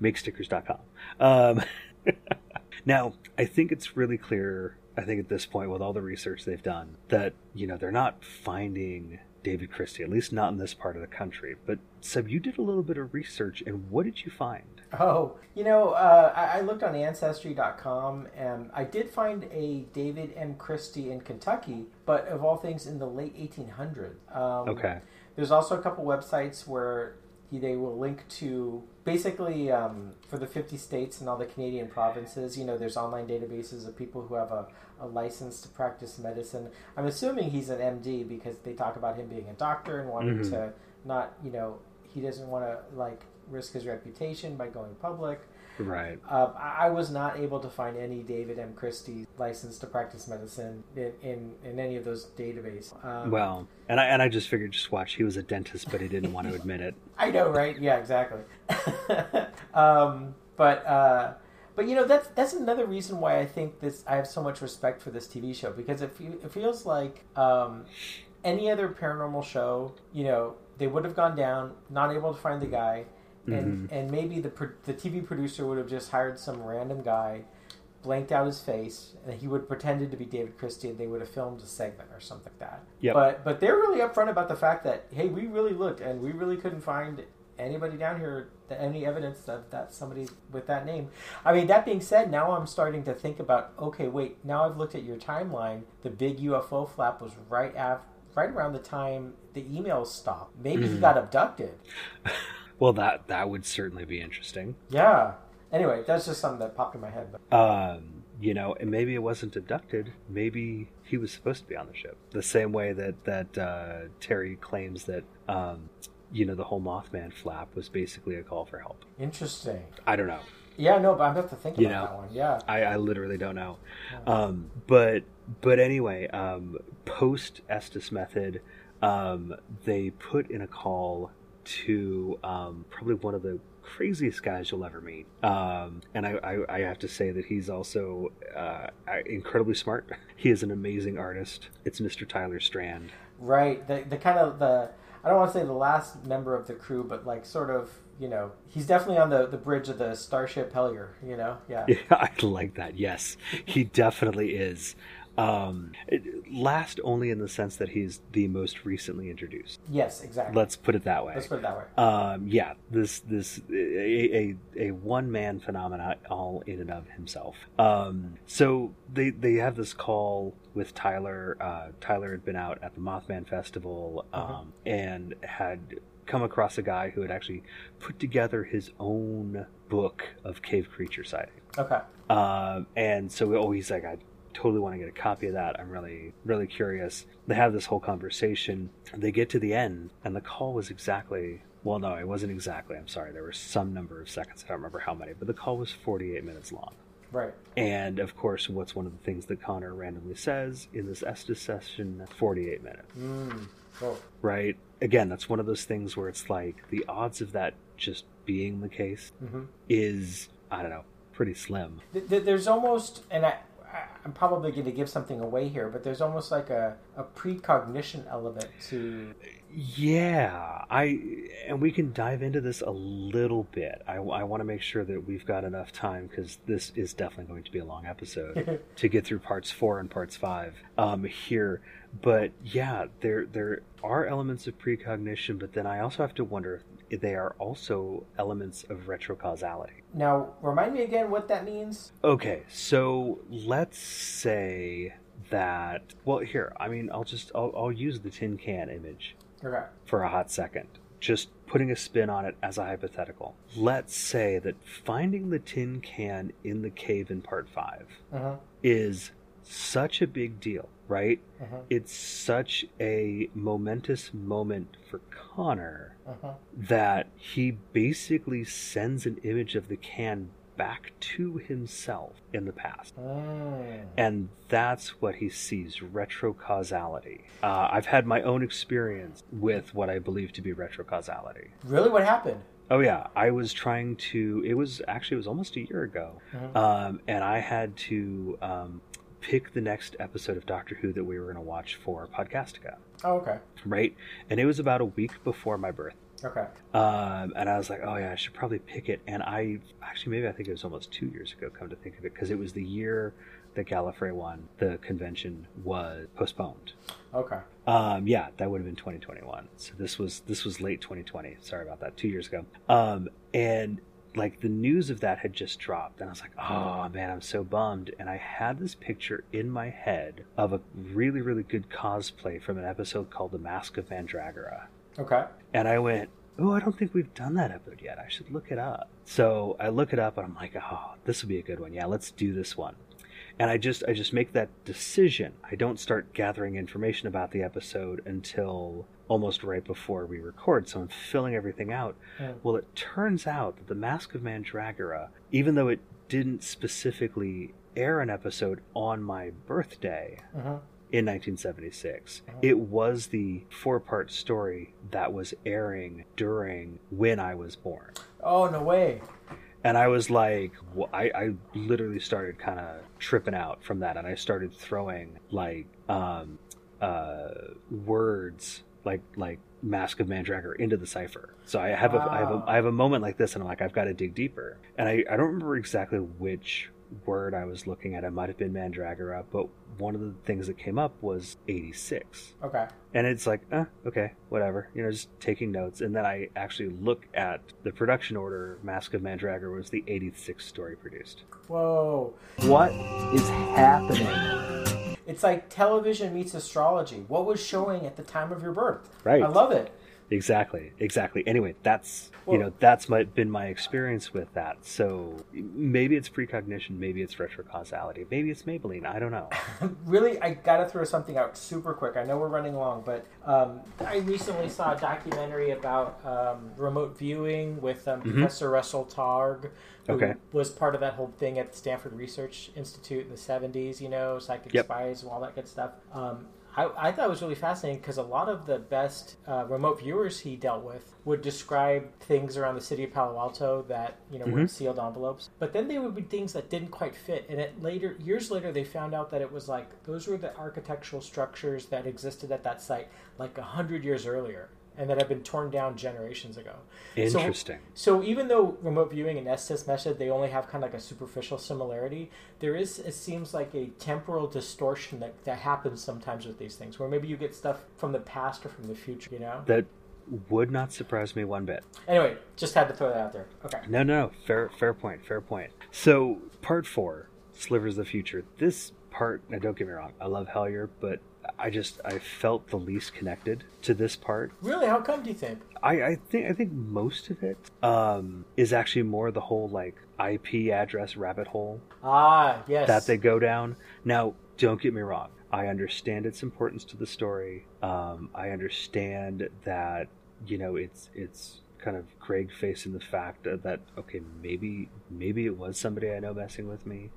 Makestickers.com. Um, now, I think it's really clear I think at this point, with all the research they've done, that you know they're not finding David Christie, at least not in this part of the country. But Seb, you did a little bit of research, and what did you find? Oh, you know, uh, I, I looked on Ancestry.com and I did find a David M. Christie in Kentucky, but of all things in the late 1800s. Um, Okay. There's also a couple websites where they will link to basically um, for the 50 states and all the Canadian provinces. You know, there's online databases of people who have a, a license to practice medicine. I'm assuming he's an MD because they talk about him being a doctor and wanting Mhm. to not, you know, he doesn't want to like risk his reputation by going public. Right. Uh, I was not able to find any David M. Christie license to practice medicine in, in, in any of those databases. Um, well, and I and I just figured, just watch. He was a dentist, but he didn't want to admit it. I know, right? Yeah, exactly. um, but uh, but you know that's that's another reason why I think this. I have so much respect for this TV show because it, fe- it feels like um, any other paranormal show. You know, they would have gone down, not able to find the guy, and Mhm. and maybe the pro- the TV producer would have just hired some random guy. Blanked out his face, and he would have pretended to be David Christie, and they would have filmed a segment or something like that. Yep. But but they're really upfront about the fact that hey, we really looked and we really couldn't find anybody down here that any evidence of that somebody with that name. I mean, that being said, now I'm starting to think about okay, wait, now I've looked at your timeline. The big UFO flap was right af- right around the time the emails stopped. Maybe he Mhm. got abducted. Well, that that would certainly be interesting. Yeah. Anyway, that's just something that popped in my head. But Um, you know, and maybe it wasn't abducted. Maybe he was supposed to be on the ship. The same way that that uh, Terry claims that um, you know the whole Mothman flap was basically a call for help. interesting. I don't know. Yeah, no, but I'm have to think about You know, that one. Yeah. I, I literally don't know. Um, but but anyway, um, post Estes method, um, they put in a call to um, probably one of the craziest guys you'll ever meet. Um, and I, I, I have to say that he's also uh, incredibly smart. He is an amazing artist. It's Mr. Tyler Strand. Right. The the kind of the I don't want to say the last member of the crew, but like sort of you know he's definitely on the the bridge of the Starship Hellier. You know. Yeah. Yeah, I like that. Yes, he definitely is. Um, it- last only in the sense that he's the most recently introduced. Yes. Exactly. Let's put it that way. Let's put it that way. Um, yeah, this this a a, a one man phenomena all in and of himself. Um, so they they have this call with Tyler. Uh, Tyler had been out at the Mothman Festival um, and had come across a guy who had actually put together his own book of cave creature sightings. Okay. Um, and so oh, he's like, I totally want to get a copy of that. I'm really, really curious. They have this whole conversation. They get to the end, and the call was exactly. Well, no, it wasn't exactly. I'm sorry. There were some number of seconds. I don't remember how many, but the call was 48 minutes long. Right. And of course, what's one of the things that Connor randomly says in this Estes session? 48 minutes Mm. Oh. right? Again, that's one of those things where it's like the odds of that just being the case Mhm. is, I don't know, pretty slim. Th- th- There's almost, and I- I'm probably going to give something away here, but there's almost like a, a precognition element to. Yeah, I and we can dive into this a little bit. I, I want to make sure that we've got enough time because this is definitely going to be a long episode to get through parts four and parts five um, here. But yeah, there there are elements of precognition, but then I also have to wonder they are also elements of retrocausality. Now, remind me again what that means. Okay, so let's say that. Well, here, I mean, I'll just I'll, I'll use the tin can image Okay. for a hot second. Just putting a spin on it as a hypothetical. Let's say that finding the tin can in the cave in part 5 Mhm. is such a big deal, right? Mhm. It's such a momentous moment for Connor Mhm. that he basically sends an image of the can back to himself in the past. Mm. And that's what he sees retrocausality. Uh, I've had my own experience with what I believe to be retrocausality. Really, what happened? Oh yeah, I was trying to. It was actually it was almost a year ago, Mhm. um, and I had to um, pick the next episode of Doctor Who that we were going to watch for Podcastica Oh, okay. right? And it was about a week before my birth Okay. Um, and I was like, oh yeah, I should probably pick it. And I actually maybe I think it was almost two years ago. Come to think of it, because it was the year that Gallifrey one, the convention was postponed. Okay. Um, yeah, that would have been 2021. So this was this was late 2020. Sorry about that. Two years ago. Um, and like the news of that had just dropped, and I was like, oh man, I'm so bummed. And I had this picture in my head of a really really good cosplay from an episode called The Mask of Mandragora. Okay. And I went, oh, I don't think we've done that episode yet. I should look it up. So I look it up, and I'm like, oh, this will be a good one. Yeah, let's do this one and i just i just make that decision i don't start gathering information about the episode until almost right before we record so i'm filling everything out Yeah. well it turns out that the mask of mandragora even though it didn't specifically air an episode on my birthday Uh-huh. in 1976 it was the four part story that was airing during when i was born Oh no way. and I was like, wh- I, I literally started kind of tripping out from that, and I started throwing like um, uh, words like like Mask of Mandragora into the cipher. So I have a I have a I have a moment like this, and I'm like, I've got to dig deeper, and I I don't remember exactly which word I was looking at. It might have been Mandragora, but one of the things that came up was 86. Okay. And it's like, eh, okay, whatever. You know, just taking notes. And then I actually look at the production order. Mask of Mandragora was the 86th story produced. Whoa. What is happening? It's like television meets astrology. What was showing at the time of your birth? Right. I love it. Exactly, exactly. Anyway, that's you know that's my been my experience with that. So maybe it's precognition, maybe it's retrocausality, maybe it's Maybelline. I don't know. really, I gotta throw something out super quick. I know we're running long, but um, I recently saw a documentary about um, remote viewing with um, Mhm. Professor Russell Targ, who Okay. was part of that whole thing at the Stanford Research Institute in the 70s, you know, psychic Yep. spies and all that good stuff. I, I thought it was really fascinating because a lot of the best uh, remote viewers he dealt with would describe things around the city of Palo Alto that you know were in Mhm. sealed envelopes, but then they would be things that didn't quite fit. And it later, years later, they found out that it was like those were the architectural structures that existed at that site like a hundred years earlier, and that have been torn down generations ago. So- Interesting. so even though remote viewing and Estes method they only have kind of like a superficial similarity, there is it seems like a temporal distortion that, that happens sometimes with these things, where maybe you get stuff from the past or from the future. You know. That would not surprise me one bit. Anyway, just had to throw that out there. Okay. No, no, fair, fair point, fair point. So, part four, Slivers of the Future. This part, now don't get me wrong, I love Hellier, but I just I felt the least connected to this part. Really, how come do you think? I, I think I think most of it um, is actually more the whole like IP address rabbit hole Ah, yes. that they go down. Now, don't get me wrong. I understand its importance to the story. Um, I understand that you know it's it's kind of Greg facing the fact that, that okay maybe maybe it was somebody I know messing with me.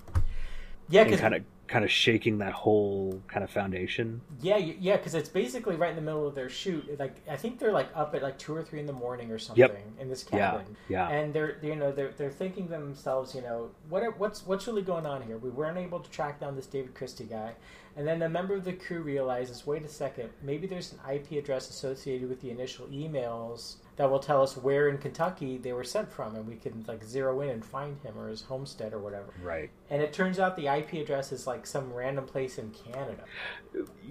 Yeah, and kind of kind of shaking that whole kind of foundation. Yeah, yeah, because it's basically right in the middle of their shoot. Like I think they're like up at like two or three in the morning or something Yep. in this Yeah, cabin. yeah. And they're you know they're they're thinking to themselves, you know, what are, what's what's really going on here? We weren't able to track down this David Christie guy, and then a member of the crew realizes, wait a second, maybe there's an IP address associated with the initial emails that will tell us where in Kentucky they were sent from, and we can like zero in and find him or his homestead or whatever. Right. And it turns out the IP address is like some random place in Canada,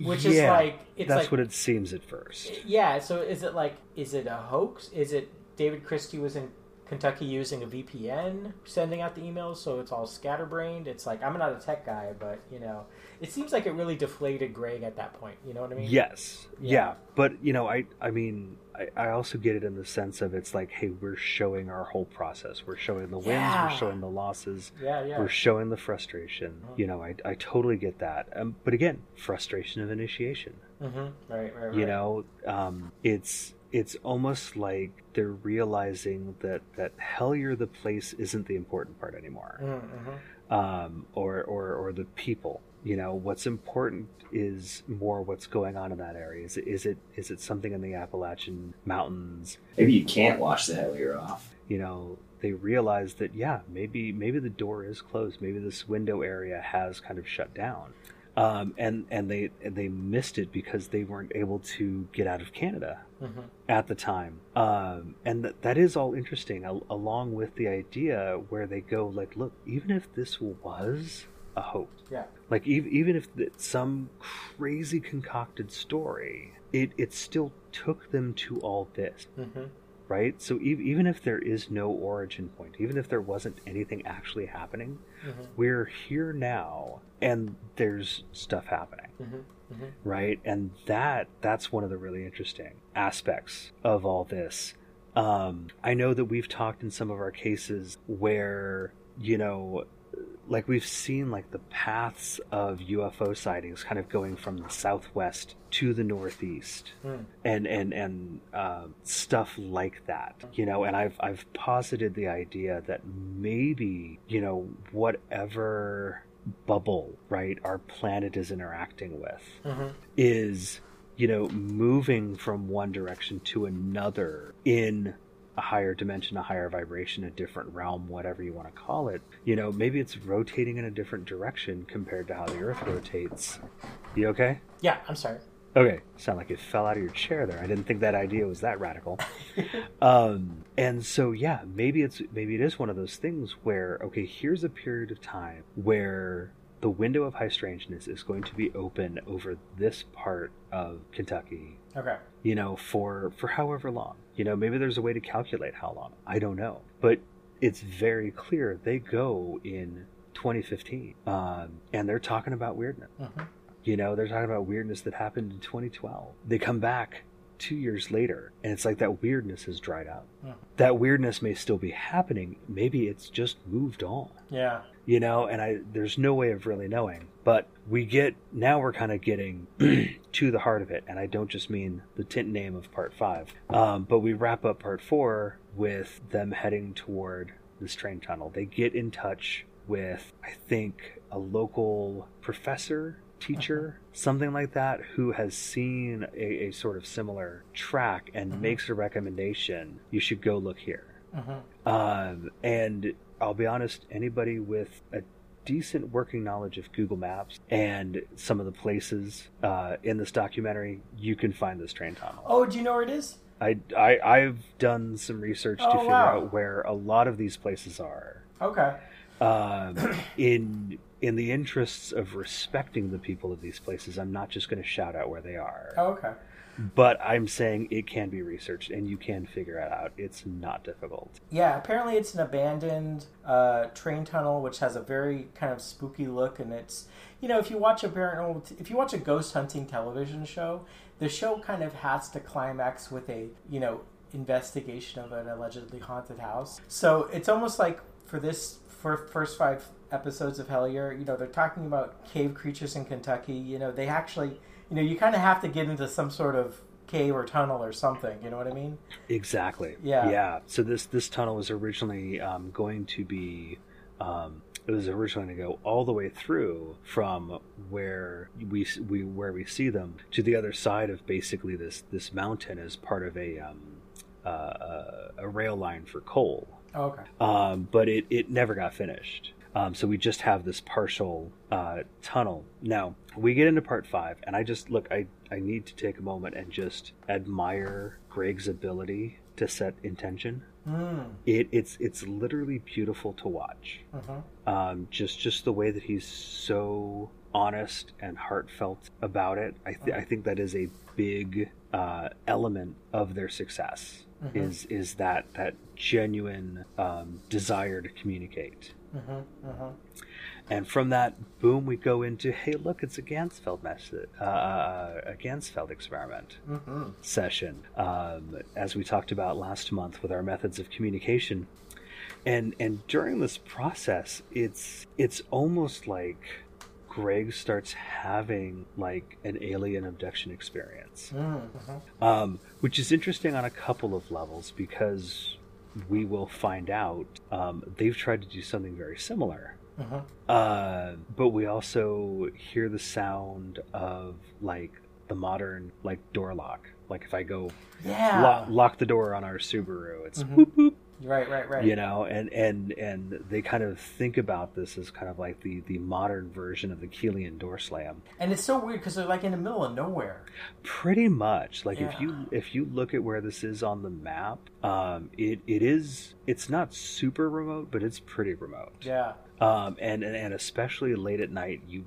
which is Yeah, like it's that's like what it seems at first. yeah. So is it like is it a hoax? Is it David Christie was in Kentucky using a VPN, sending out the emails, so it's all scatterbrained? It's like I'm not a tech guy, but you know, it seems like it really deflated Greg at that point. You know what I mean? Yes. Yeah. Yeah. But you know, I I mean, I, I also get it in the sense of it's like, hey, we're showing our whole process. We're showing the wins. Yeah. We're showing the losses. Yeah, yeah. We're showing the frustration. You know, I I totally get that. Um, but again, frustration of initiation. Mm-hmm. Right, right, right. You know, um, it's it's almost like they're realizing that that Hellier the place isn't the important part anymore Mm-hmm. um, or, or or the people. You know, what's important is more what's going on in that area. Is it is it is it something in the Appalachian Mountains? Maybe you can't wash the Hellier off. You know, they realize that yeah, maybe maybe the door is closed. Maybe this window area has kind of shut down. um, and and they and they missed it because they weren't able to get out of Canada Mhm. at the time. Um, and th- that is all interesting, al- along with the idea where they go like, look, even if this was a hoax, Yeah. Like ev- even if some crazy concocted story, it it still took them to all this Mm-hmm. right? So e- even if there is no origin point, even if there wasn't anything actually happening, Mhm. we're here now and there's stuff happening, Mhm. Mhm. right? And that that's one of the really interesting aspects of all this. Um, I know that we've talked in some of our cases where you know like we've seen like the paths of UFO sightings kind of going from the southwest to the northeast Mm. and and and uh, stuff like that you know and I've I've posited the idea that maybe you know whatever bubble right our planet is interacting with Mhm. is you know moving from one direction to another in a higher dimension a higher vibration a different realm whatever you want to call it you know maybe it's rotating in a different direction compared to how the earth rotates you okay Yeah, I'm sorry. Okay, sound like it fell out of your chair there. I didn't think that idea was that radical. um, and so yeah, maybe it's maybe it is one of those things where okay, here's a period of time where the window of high strangeness is going to be open over this part of Kentucky. Okay. You know, for for however long. You know, maybe there's a way to calculate how long. I don't know, but it's very clear they go in 2015, um, and they're talking about weirdness. Mhm. You know, they're talking about weirdness that happened in 2012. They come back two years later, and it's like that weirdness has dried up. Mhm. That weirdness may still be happening. Maybe it's just moved on. Yeah. You know, and I there's no way of really knowing. But we get now we're kind of getting to the heart of it, and I don't just mean the tint name of part five. Um, but we wrap up part four with them heading toward this train tunnel. They get in touch with I think a local professor teacher something like that who has seen a, a sort of similar track and makes a recommendation you should go look here Mhm. um, and I'll be honest, anybody with a decent working knowledge of Google Maps and some of the places uh, in this documentary, you can find this train tunnel. Oh, do you know where it is? I, I, I've done some research to Oh, figure wow. out where a lot of these places are. Okay. Um, in in the interests of respecting the people of these places, I'm not just going to shout out where they are. Oh, okay. But I'm saying it can be researched and you can figure it out. It's not difficult. Yeah, apparently it's an abandoned uh, train tunnel, which has a very kind of spooky look, and it's you know if you watch a paranormal, if you watch a ghost hunting television show, the show kind of has to climax with a you know investigation of an allegedly haunted house. So it's almost like for this for first five episodes of Hellier, you know they're talking about cave creatures in Kentucky. You know they actually you know you kind of have to get into some sort of cave or tunnel or something. You know what I mean? Exactly. Yeah. Yeah. So this this tunnel was originally um, going to be. Um, it was originally going to go all the way through from where we we where we see them to the other side of basically this this mountain as part of a um, uh, a, a rail line for coal. Oh, okay. Um, but it, it never got finished. Um, so we just have this partial uh, tunnel. Now we get into part five, and I just look. I I need to take a moment and just admire Greg's ability to set intention. Mm. It it's it's literally beautiful to watch. Mhm. Um, just just the way that he's so honest and heartfelt about it. I th- I think that is a big uh, element of their success. Mhm. Is is that that genuine um, desire to communicate. Mm-hmm, mm-hmm. And from that, boom, we go into hey, look, it's a Ganzfeld method, uh, a Ganzfeld experiment Mm-hmm. session, um, as we talked about last month with our methods of communication. And and during this process, it's it's almost like Greg starts having like an alien abduction experience, um, which is interesting on a couple of levels because we will find out um, they've tried to do something very similar. Mm-hmm. Uh, but we also hear the sound of like the modern like door lock. Like if I go Yeah. lock, lock the door on our Subaru, it's Mhm. whoop whoop. Right, right, right. you know and and and they kind of think about this as kind of like the the modern version of the Keelian door slam And it's so weird because they're like in the middle of nowhere. pretty much like if you if you look at where this is on the map um it it is it's not super remote but it's pretty remote Yeah. um and and, and especially late at night you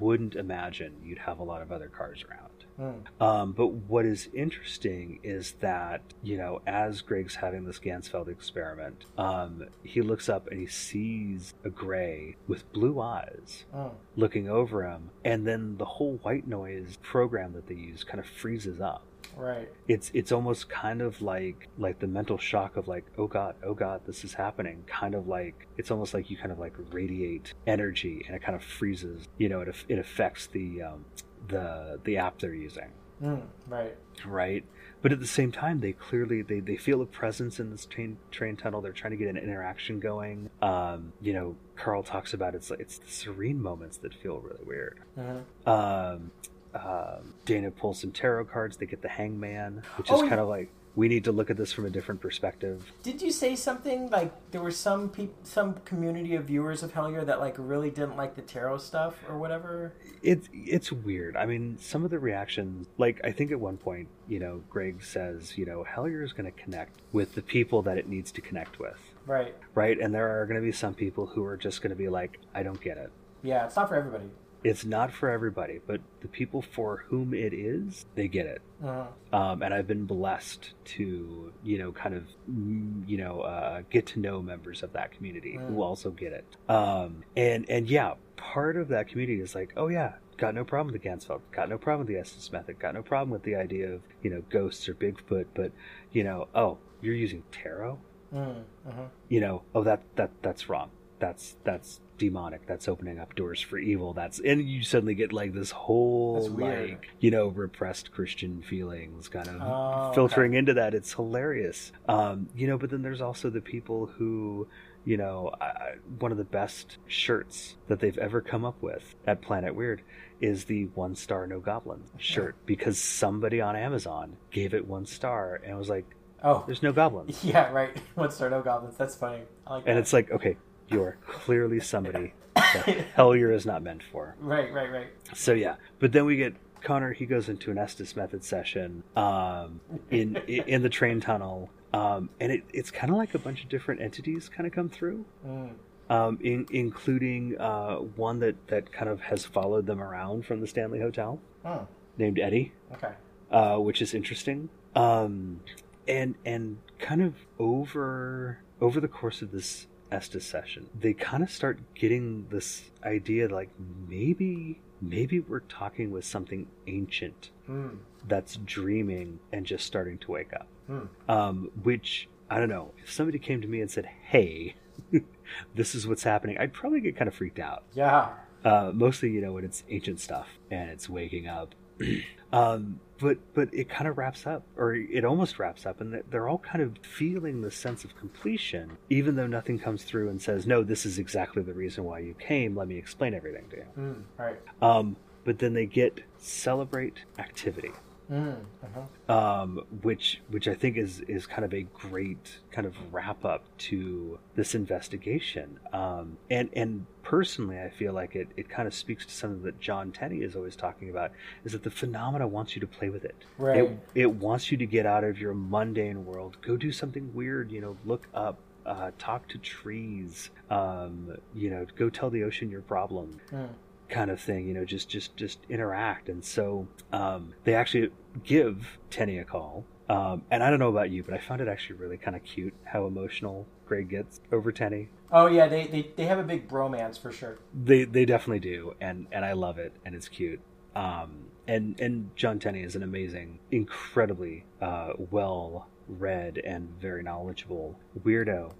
wouldn't imagine you'd have a lot of other cars around Hmm. um, but what is interesting is that, you know, as Greg's having this Ganzfeld experiment, um, he looks up and he sees a gray with blue eyes Hmm. looking over him, and then the whole white noise program that they use kind of freezes up. Right. It's it's almost kind of like like the mental shock of like oh god oh god this is happening kind of like it's almost like you kind of like radiate energy and it kind of freezes you know it it affects the um, the the app they're using. Mm, right. right? But at the same time they clearly they, they feel a presence in this train train tunnel. They're trying to get an interaction going. Um you know Karl talks about it's like it's the serene moments that feel really weird. Mhm. um um dana pulls some tarot cards. They get the hangman which Oh, is kind of like we need to look at this from a different perspective Did you say something like there were some peop- some community of viewers of Hellier that like really didn't like the tarot stuff or whatever? it's it's weird. I mean, some of the reactions, like I think at one point, you know, Greg says, you know, Hellier is going to connect with the people that it needs to connect with, Right. right? And there are going to be some people who are just going to be like, I don't get it. Yeah, it's not for everybody. It's not for everybody, but the people for whom it is, they get it. Mhm. Um, and I've been blessed to, you know, kind of, mm, you know, uh, get to know members of that community Mm. who also get it. Um, and and yeah, part of that community is like, oh yeah, got no problem with the Ganzfeld, got no problem with the Estes method, got no problem with the idea of you know ghosts or Bigfoot, but you know, oh, you're using tarot, Mm, mhm. you know, oh that that that's wrong. That's that's demonic. That's opening up doors for evil. That's and you suddenly get like this whole like you know repressed Christian feelings kind of Oh, filtering into that. It's hilarious. Um, you know, but then there's also the people who. You know, I, one of the best shirts that they've ever come up with at Planet Weird is the one star no goblin shirt because somebody on Amazon gave it one star and was like, Oh. there's no goblins." Yeah, right. One star no goblins. That's funny. I like And that. it's like, okay, you are clearly somebody that Hellier is not meant for. Right, right, right. So yeah, but then we get Connor. He goes into an Estes method session um, in in the train tunnel, um, and it, it's kind of like a bunch of different entities kind of come through, Mm. um, in, including uh, one that that kind of has followed them around from the Stanley Hotel, Hmm. named Eddie Okay. uh, which is interesting. Um, and and kind of over over the course of this Estes session, they kind of start getting this idea like maybe maybe we're talking with something ancient Hmm. that's dreaming and just starting to wake up. Hmm. Um, which I don't know. If somebody came to me and said, "Hey, this is what's happening," I'd probably get kind of freaked out. Yeah. Uh, mostly, you know, when it's ancient stuff and it's waking up. um, but but it kind of wraps up, or it almost wraps up, and they're- all kind of feeling the sense of completion, even though nothing comes through and says, "No, this is exactly the reason why you came. Let me explain everything to you." Mm, right. Um, but then they get celebrate activity Mm, uh-huh. um, which which I think is is kind of a great kind of wrap up to this investigation. Um, and and personally, I feel like it it kind of speaks to something that John Tenney is always talking about: is that the phenomena wants you to play with it. Right. It it wants you to get out of your mundane world, go do something weird. You know, look up. Uh, talk to trees, um, you know, go tell the ocean your problem Mm. Kind of thing you know just just just interact. And so um, they actually give Tenney a call. Um, and i don't know about you but i found it actually really kind of cute how emotional greg gets over Tenney. Oh yeah, they, they they have a big bromance for sure. they they definitely do and and i love it and it's cute. Um, and and john Tenney is an amazing incredibly uh, well read and very knowledgeable weirdo.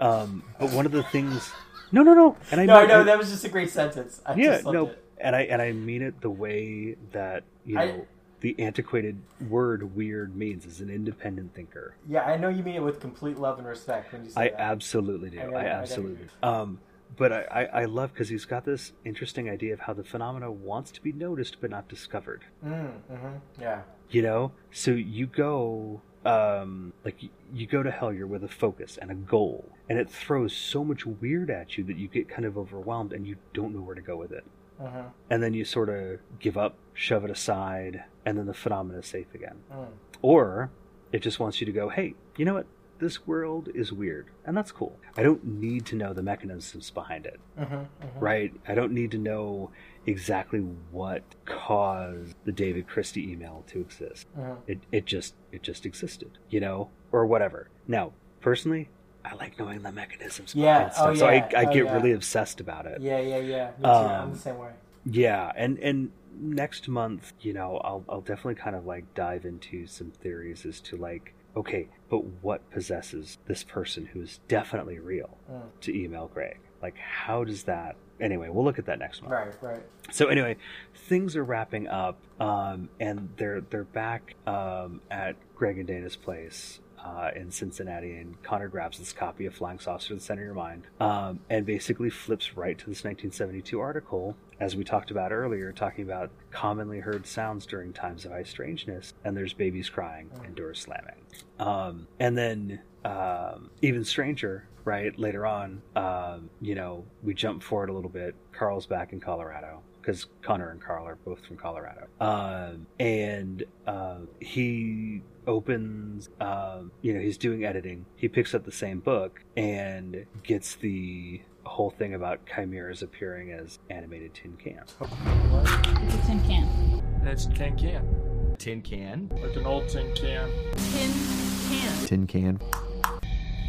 Um, but one of the things no no no and i no, mean- know that was just a great sentence. I yeah, just loved no, it. and I and I mean it the way that you know I- the antiquated word "weird" means as an independent thinker. Yeah, I know you mean it with complete love and respect when you say that. I that. absolutely do. I I, I absolutely. do. Um, but I, I, I love because he's got this interesting idea of how the phenomena wants to be noticed but not discovered. Mm, hmm Yeah. You know, so you go um, like you, you go to Hellier with a focus and a goal, and it throws so much weird at you that you get kind of overwhelmed and you don't know where to go with it. Uh-huh. And then you sort of give up, shove it aside, and then the phenomena is safe again. Mm. Or it just wants you to go, hey, you know what? This world is weird, and that's cool. I don't need to know the mechanisms behind it, Mhm, mhm. right? I don't need to know exactly what caused the David Christie email to exist. Mhm. It it just it just existed, you know, or whatever. Now, personally, I like knowing the mechanisms Yeah, behind stuff, oh, so I, yeah, I oh, get yeah. really obsessed about it. Yeah, yeah, yeah. Me too. I'm Um, the same way. Yeah, and and next month, you know, I'll I'll definitely kind of like dive into some theories as to like, okay, but what possesses this person who is definitely real Mm. to email Greg? Like, how does that? Anyway, we'll look at that next month. Right, right. So anyway, things are wrapping up, um, and they're they're back um, at Greg and Dana's place uh, in Cincinnati, and Connor grabs this copy of Flying Saucer to the Center of Your Mind, um, and basically flips right to this 1972 article, as we talked about earlier, talking about commonly heard sounds during times of high strangeness, and there's babies crying and doors slamming, um, and then um, even stranger. Right later on, um, you know, we jump forward a little bit. Karl's back in Colorado because Connor and Carl are both from Colorado. Um, and uh, he opens, um, you know, he's doing editing. He picks up the same book and gets the whole thing about chimeras appearing as animated tin cans. It's a tin can. It's tin can. Tin can? Like an old tin can. Tin can. Tin can.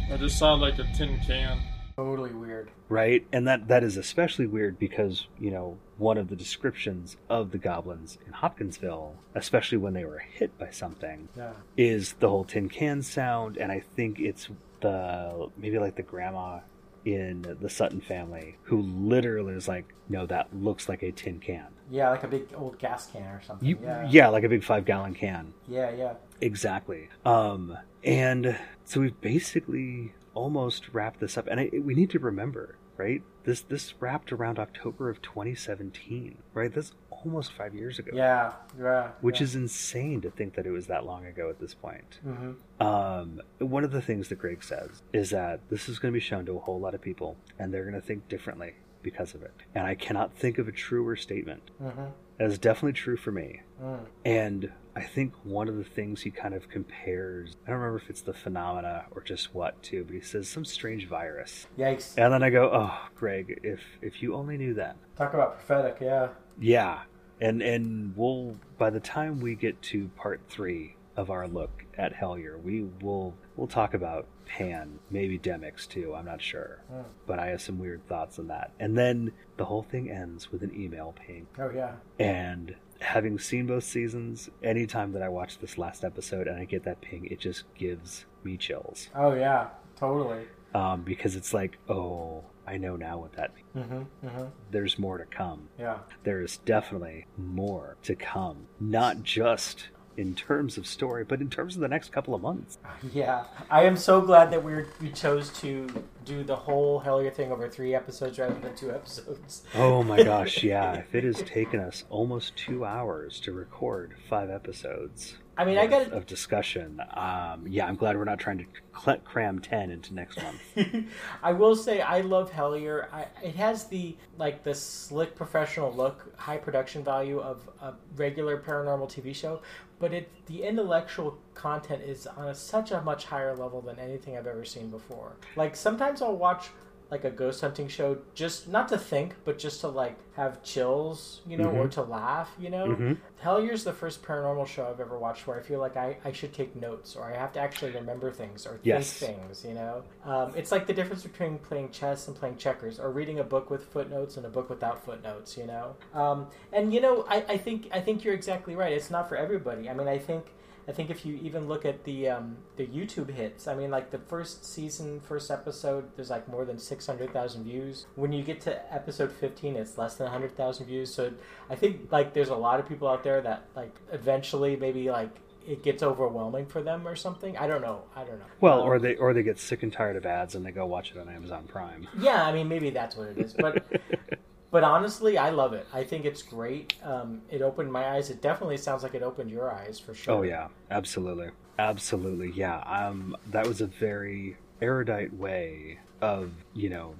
That just sounds like a tin can. Totally weird. right and that that is especially weird because you know one of the descriptions of the goblins in hopkinsville especially when they were hit by something Yeah. is the whole tin can sound and i think it's the maybe like the grandma in the sutton family who literally is like no that looks like a tin can Yeah, like a big old gas can or something. you, yeah. yeah like a big five gallon can Yeah, yeah. Exactly. Um, and so we've basically almost wrapped this up, and I, we need to remember, right? This this wrapped around October of 2017, right? That's almost five years ago. Yeah, yeah. Which yeah. is insane to think that it was that long ago at this point. Mhm. Um, one of the things that Greg says is that this is going to be shown to a whole lot of people, and they're going to think differently because of it. And I cannot think of a truer statement. Mhm. That is definitely true for me. Mm. And I think one of the things he kind of compares, I don't remember if it's the phenomena or just what too, but he says some strange virus. Yikes. And then I go, oh, Greg, if if you only knew that. Talk about prophetic, yeah. Yeah. And and we'll by the time we get to part three of our look at Hellier, we will we'll talk about Pan, maybe Demix too, I'm not sure. Mm. But I have some weird thoughts on that. And then the whole thing ends with an email ping. Oh, yeah. And having seen both seasons, anytime that I watch this last episode and I get that ping, it just gives me chills. Oh, yeah. Totally. Um, because it's like, oh, I know now what that means. Mm-hmm, mm-hmm. There's more to come. Yeah. There is definitely more to come. Not just in terms of story, but in terms of the next couple of months. Yeah, I am so glad that we we chose to do the whole Hellier thing over three episodes rather than two episodes. Oh my gosh, yeah. if it has taken us almost two hours to record five episodes. I mean, I gotta- of discussion. Um, yeah, I'm glad we're not trying to cl- cram ten into next month. I will say I love Hellier. I, it has the like the slick professional look, high production value of a regular paranormal TV show, but it the intellectual content is on a, such a much higher level than anything I've ever seen before. Like sometimes I'll watch like a ghost hunting show just not to think but just to like have chills you know or Mhm. to laugh you know Mhm. hellier's the first paranormal show i've ever watched where i feel like i, I should take notes or i have to actually remember things or think Yes. things you know um, it's like the difference between playing chess and playing checkers or reading a book with footnotes and a book without footnotes you know um, and you know I, I think i think you're exactly right it's not for everybody i mean i think I think if you even look at the um, the YouTube hits, I mean, like the first season, first episode, there's like more than six hundred thousand views. When you get to episode fifteen, it's less than hundred thousand views. So I think like there's a lot of people out there that like eventually maybe like it gets overwhelming for them or something. I don't know. I don't know. Well, Um, or they or they get sick and tired of ads and they go watch it on Amazon Prime. yeah, I mean maybe that's what it is, but But honestly, I love it. I think it's great. Um, it opened my eyes. It definitely sounds like it opened your eyes for sure. Oh yeah, absolutely, absolutely. Yeah, um, that was a very erudite way of you know,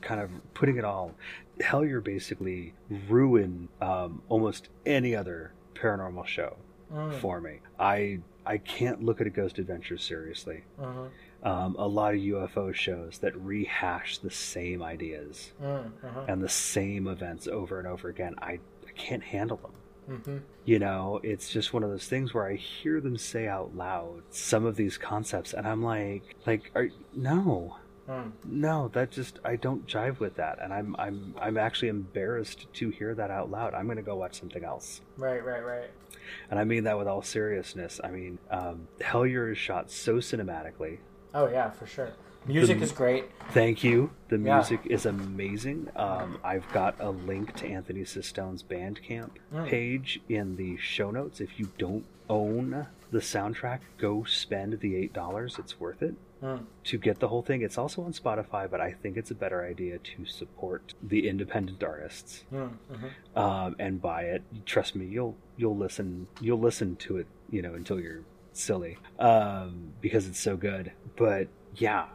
kind of putting it all. Hellier basically ruined um, almost any other paranormal show Mm. for me. I I can't look at a Ghost Adventure seriously. Mhm. Um, a lot of UFO shows that rehash the same ideas Mm, mhm. and the same events over and over again. I, I can't handle them. Mhm. You know, it's just one of those things where I hear them say out loud some of these concepts, and I'm like, like, are, no, Mm. no, that just I don't jive with that, and I'm I'm I'm actually embarrassed to hear that out loud. I'm gonna go watch something else. Right, right, right. And I mean that with all seriousness. I mean, um, Hellier is shot so cinematically. Oh yeah, for sure. Music The- is great. Thank you. The Yeah. music is amazing. Um, I've got a link to Anthony Sistone's Bandcamp Mm. page in the show notes. If you don't own the soundtrack, go spend the eight dollars. It's worth it Mm. to get the whole thing. It's also on Spotify, but I think it's a better idea to support the independent artists Mm, mhm. um, and buy it. Trust me, you'll you'll listen you'll listen to it, you know, until you're silly um, because it's so good. But yeah,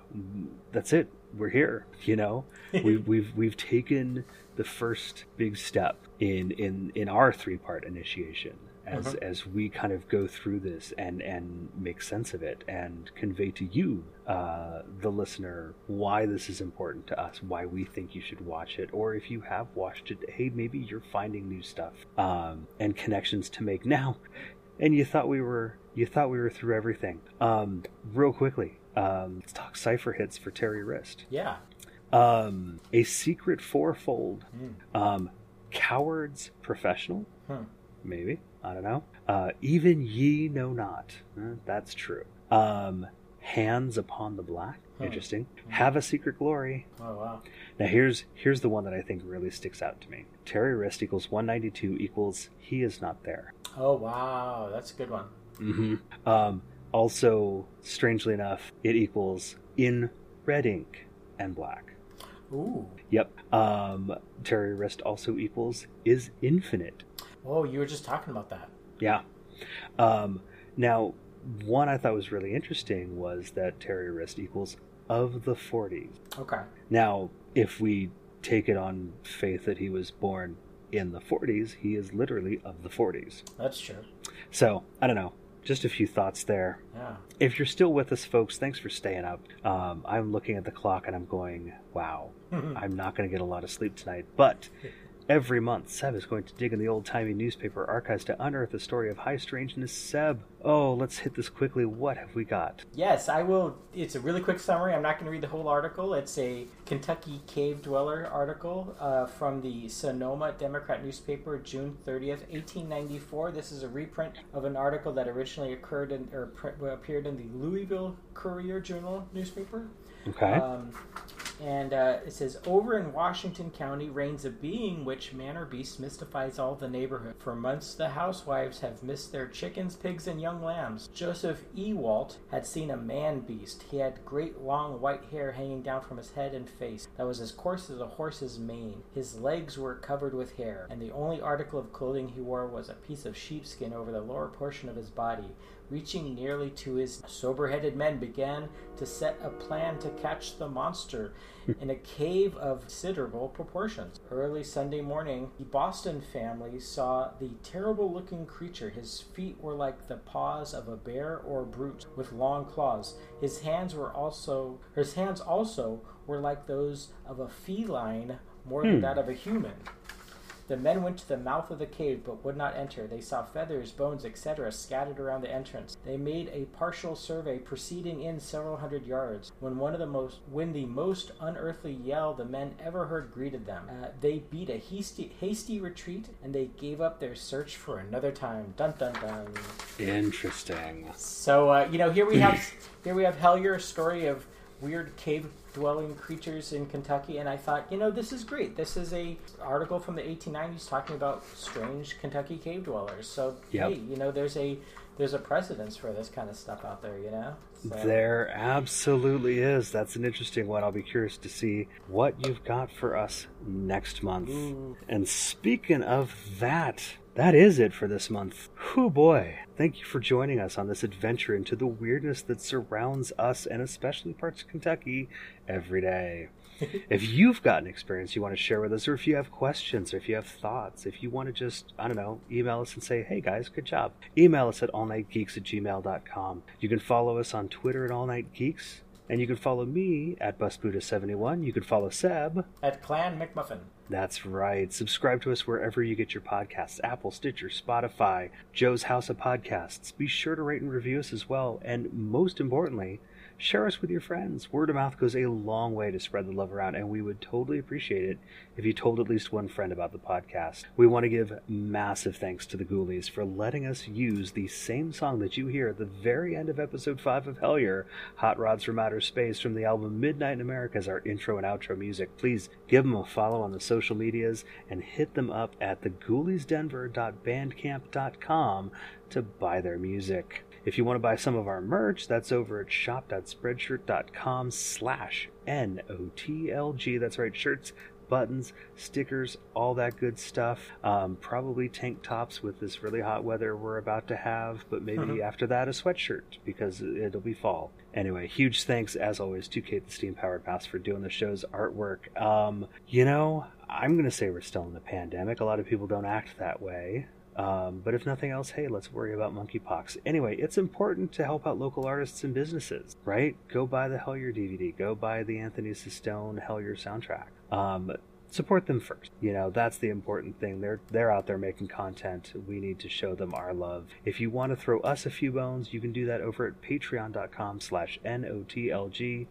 that's it. We're here. You know, we've we've we've taken the first big step in in in our three part initiation. As, Mhm. as we kind of go through this and, and make sense of it and convey to you, uh, the listener, why this is important to us, why we think you should watch it, or if you have watched it, hey, maybe you're finding new stuff um, and connections to make now, and you thought we were you thought we were through everything. Um, real quickly, um, let's talk cipher hits for Terry Wriste. Yeah. Um, a secret fourfold. Mm. Um, cowards professional. Hmm. Maybe I don't know. Uh, even ye know not. Uh, that's true. Um, hands upon the black. Hmm. Interesting. Have a secret glory. Oh wow. Now here's here's the one that I think really sticks out to me. Terry Wriste equals 192 equals he is not there. Oh wow, that's a good one. Mm-hmm. Um, also, strangely enough, it equals in red ink and black. Ooh. Yep. Um, Terry Wriste also equals is infinite. Oh, you were just talking about that. Yeah. Um, now, one I thought was really interesting was that Terry Wriste equals of the 40s. Okay. Now, if we take it on faith that he was born in the 40s, he is literally of the 40s. That's true. So, I don't know. Just a few thoughts there. Yeah. If you're still with us, folks, thanks for staying up. Um, I'm looking at the clock and I'm going, wow, I'm not going to get a lot of sleep tonight. But every month, Seb is going to dig in the old timey newspaper archives to unearth the story of high strangeness. Seb, oh, let's hit this quickly. What have we got? Yes, I will. It's a really quick summary. I'm not going to read the whole article. It's a Kentucky cave dweller article uh, from the Sonoma Democrat newspaper, June 30th, 1894. This is a reprint of an article that originally occurred in, or pre- appeared in the Louisville Courier Journal newspaper. Okay. Um, and uh, it says, Over in Washington County reigns a being which man or beast mystifies all the neighborhood. For months, the housewives have missed their chickens, pigs, and young lambs. Joseph Ewalt had seen a man beast. He had great long white hair hanging down from his head and face that was as coarse as a horse's mane. His legs were covered with hair, and the only article of clothing he wore was a piece of sheepskin over the lower portion of his body. Reaching nearly to his sober headed men began to set a plan to catch the monster in a cave of considerable proportions. Early Sunday morning, the Boston family saw the terrible looking creature. His feet were like the paws of a bear or brute with long claws. His hands were also his hands also were like those of a feline more than Hmm. that of a human. The men went to the mouth of the cave but would not enter. They saw feathers, bones, etc., scattered around the entrance. They made a partial survey, proceeding in several hundred yards. When one of the most, when the most unearthly yell the men ever heard greeted them, uh, they beat a hasty, hasty retreat and they gave up their search for another time. Dun dun dun. Interesting. So uh, you know, here we have here we have Hellier, a story of weird cave dwelling creatures in Kentucky, and I thought, you know, this is great. This is a article from the 1890s talking about strange Kentucky cave dwellers. So Yep. hey, you know, there's a there's a precedence for this kind of stuff out there, you know. So- There absolutely is. That's an interesting one. I'll be curious to see what you've got for us next month. Ooh. And speaking of that, that is it for this month. Whew boy. Thank you for joining us on this adventure into the weirdness that surrounds us and especially parts of Kentucky every day. if you've got an experience you want to share with us, or if you have questions, or if you have thoughts, if you want to just, I don't know, email us and say, hey guys, good job, email us at allnightgeeks at gmail.com. You can follow us on Twitter at allnightgeeks, and you can follow me at busbuddha71. You can follow Seb. At Clan McMuffin. That's right. Subscribe to us wherever you get your podcasts Apple, Stitcher, Spotify, Joe's House of Podcasts. Be sure to rate and review us as well. And most importantly, share us with your friends. Word of mouth goes a long way to spread the love around, and we would totally appreciate it if you told at least one friend about the podcast. We want to give massive thanks to the Ghoulies for letting us use the same song that you hear at the very end of episode 5 of Hellier, Hot Rods from Outer Space, from the album Midnight in America as our intro and outro music. Please give them a follow on the social medias and hit them up at theghouliesdenver.bandcamp.com to buy their music. If you want to buy some of our merch, that's over at shop.spreadshirt.com slash N-O-T-L-G. That's right, shirts, buttons, stickers, all that good stuff. Um, probably tank tops with this really hot weather we're about to have, but maybe Mhm. after that a sweatshirt because it'll be fall. Anyway, huge thanks as always to Kate the Steam Powered Mouse for doing the show's artwork. Um, you know, I'm going to say we're still in the pandemic. A lot of people don't act that way. Um, but if nothing else, hey, let's worry about monkeypox. Anyway, it's important to help out local artists and businesses, right? Go buy the Hellier DVD. Go buy the Anthony Sistone Hellier soundtrack. Um, support them first. You know, that's the important thing. They're they're out there making content. We need to show them our love. If you want to throw us a few bones, you can do that over at patreon.com slash N-O-T-L-G.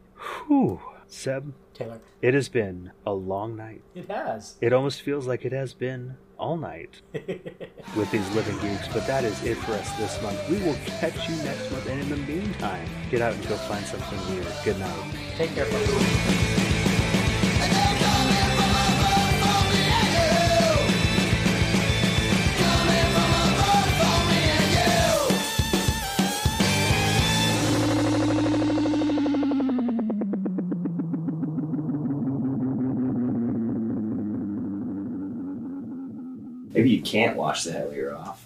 Whew. Seb, Taylor. it has been a long night. It has. It almost feels like it has been all night with these living geeks, but that is it for us this month. We will catch you next month, and in the meantime, get out and go find something weird. Good night. Take care, folks. Maybe you can't wash the Hellier off.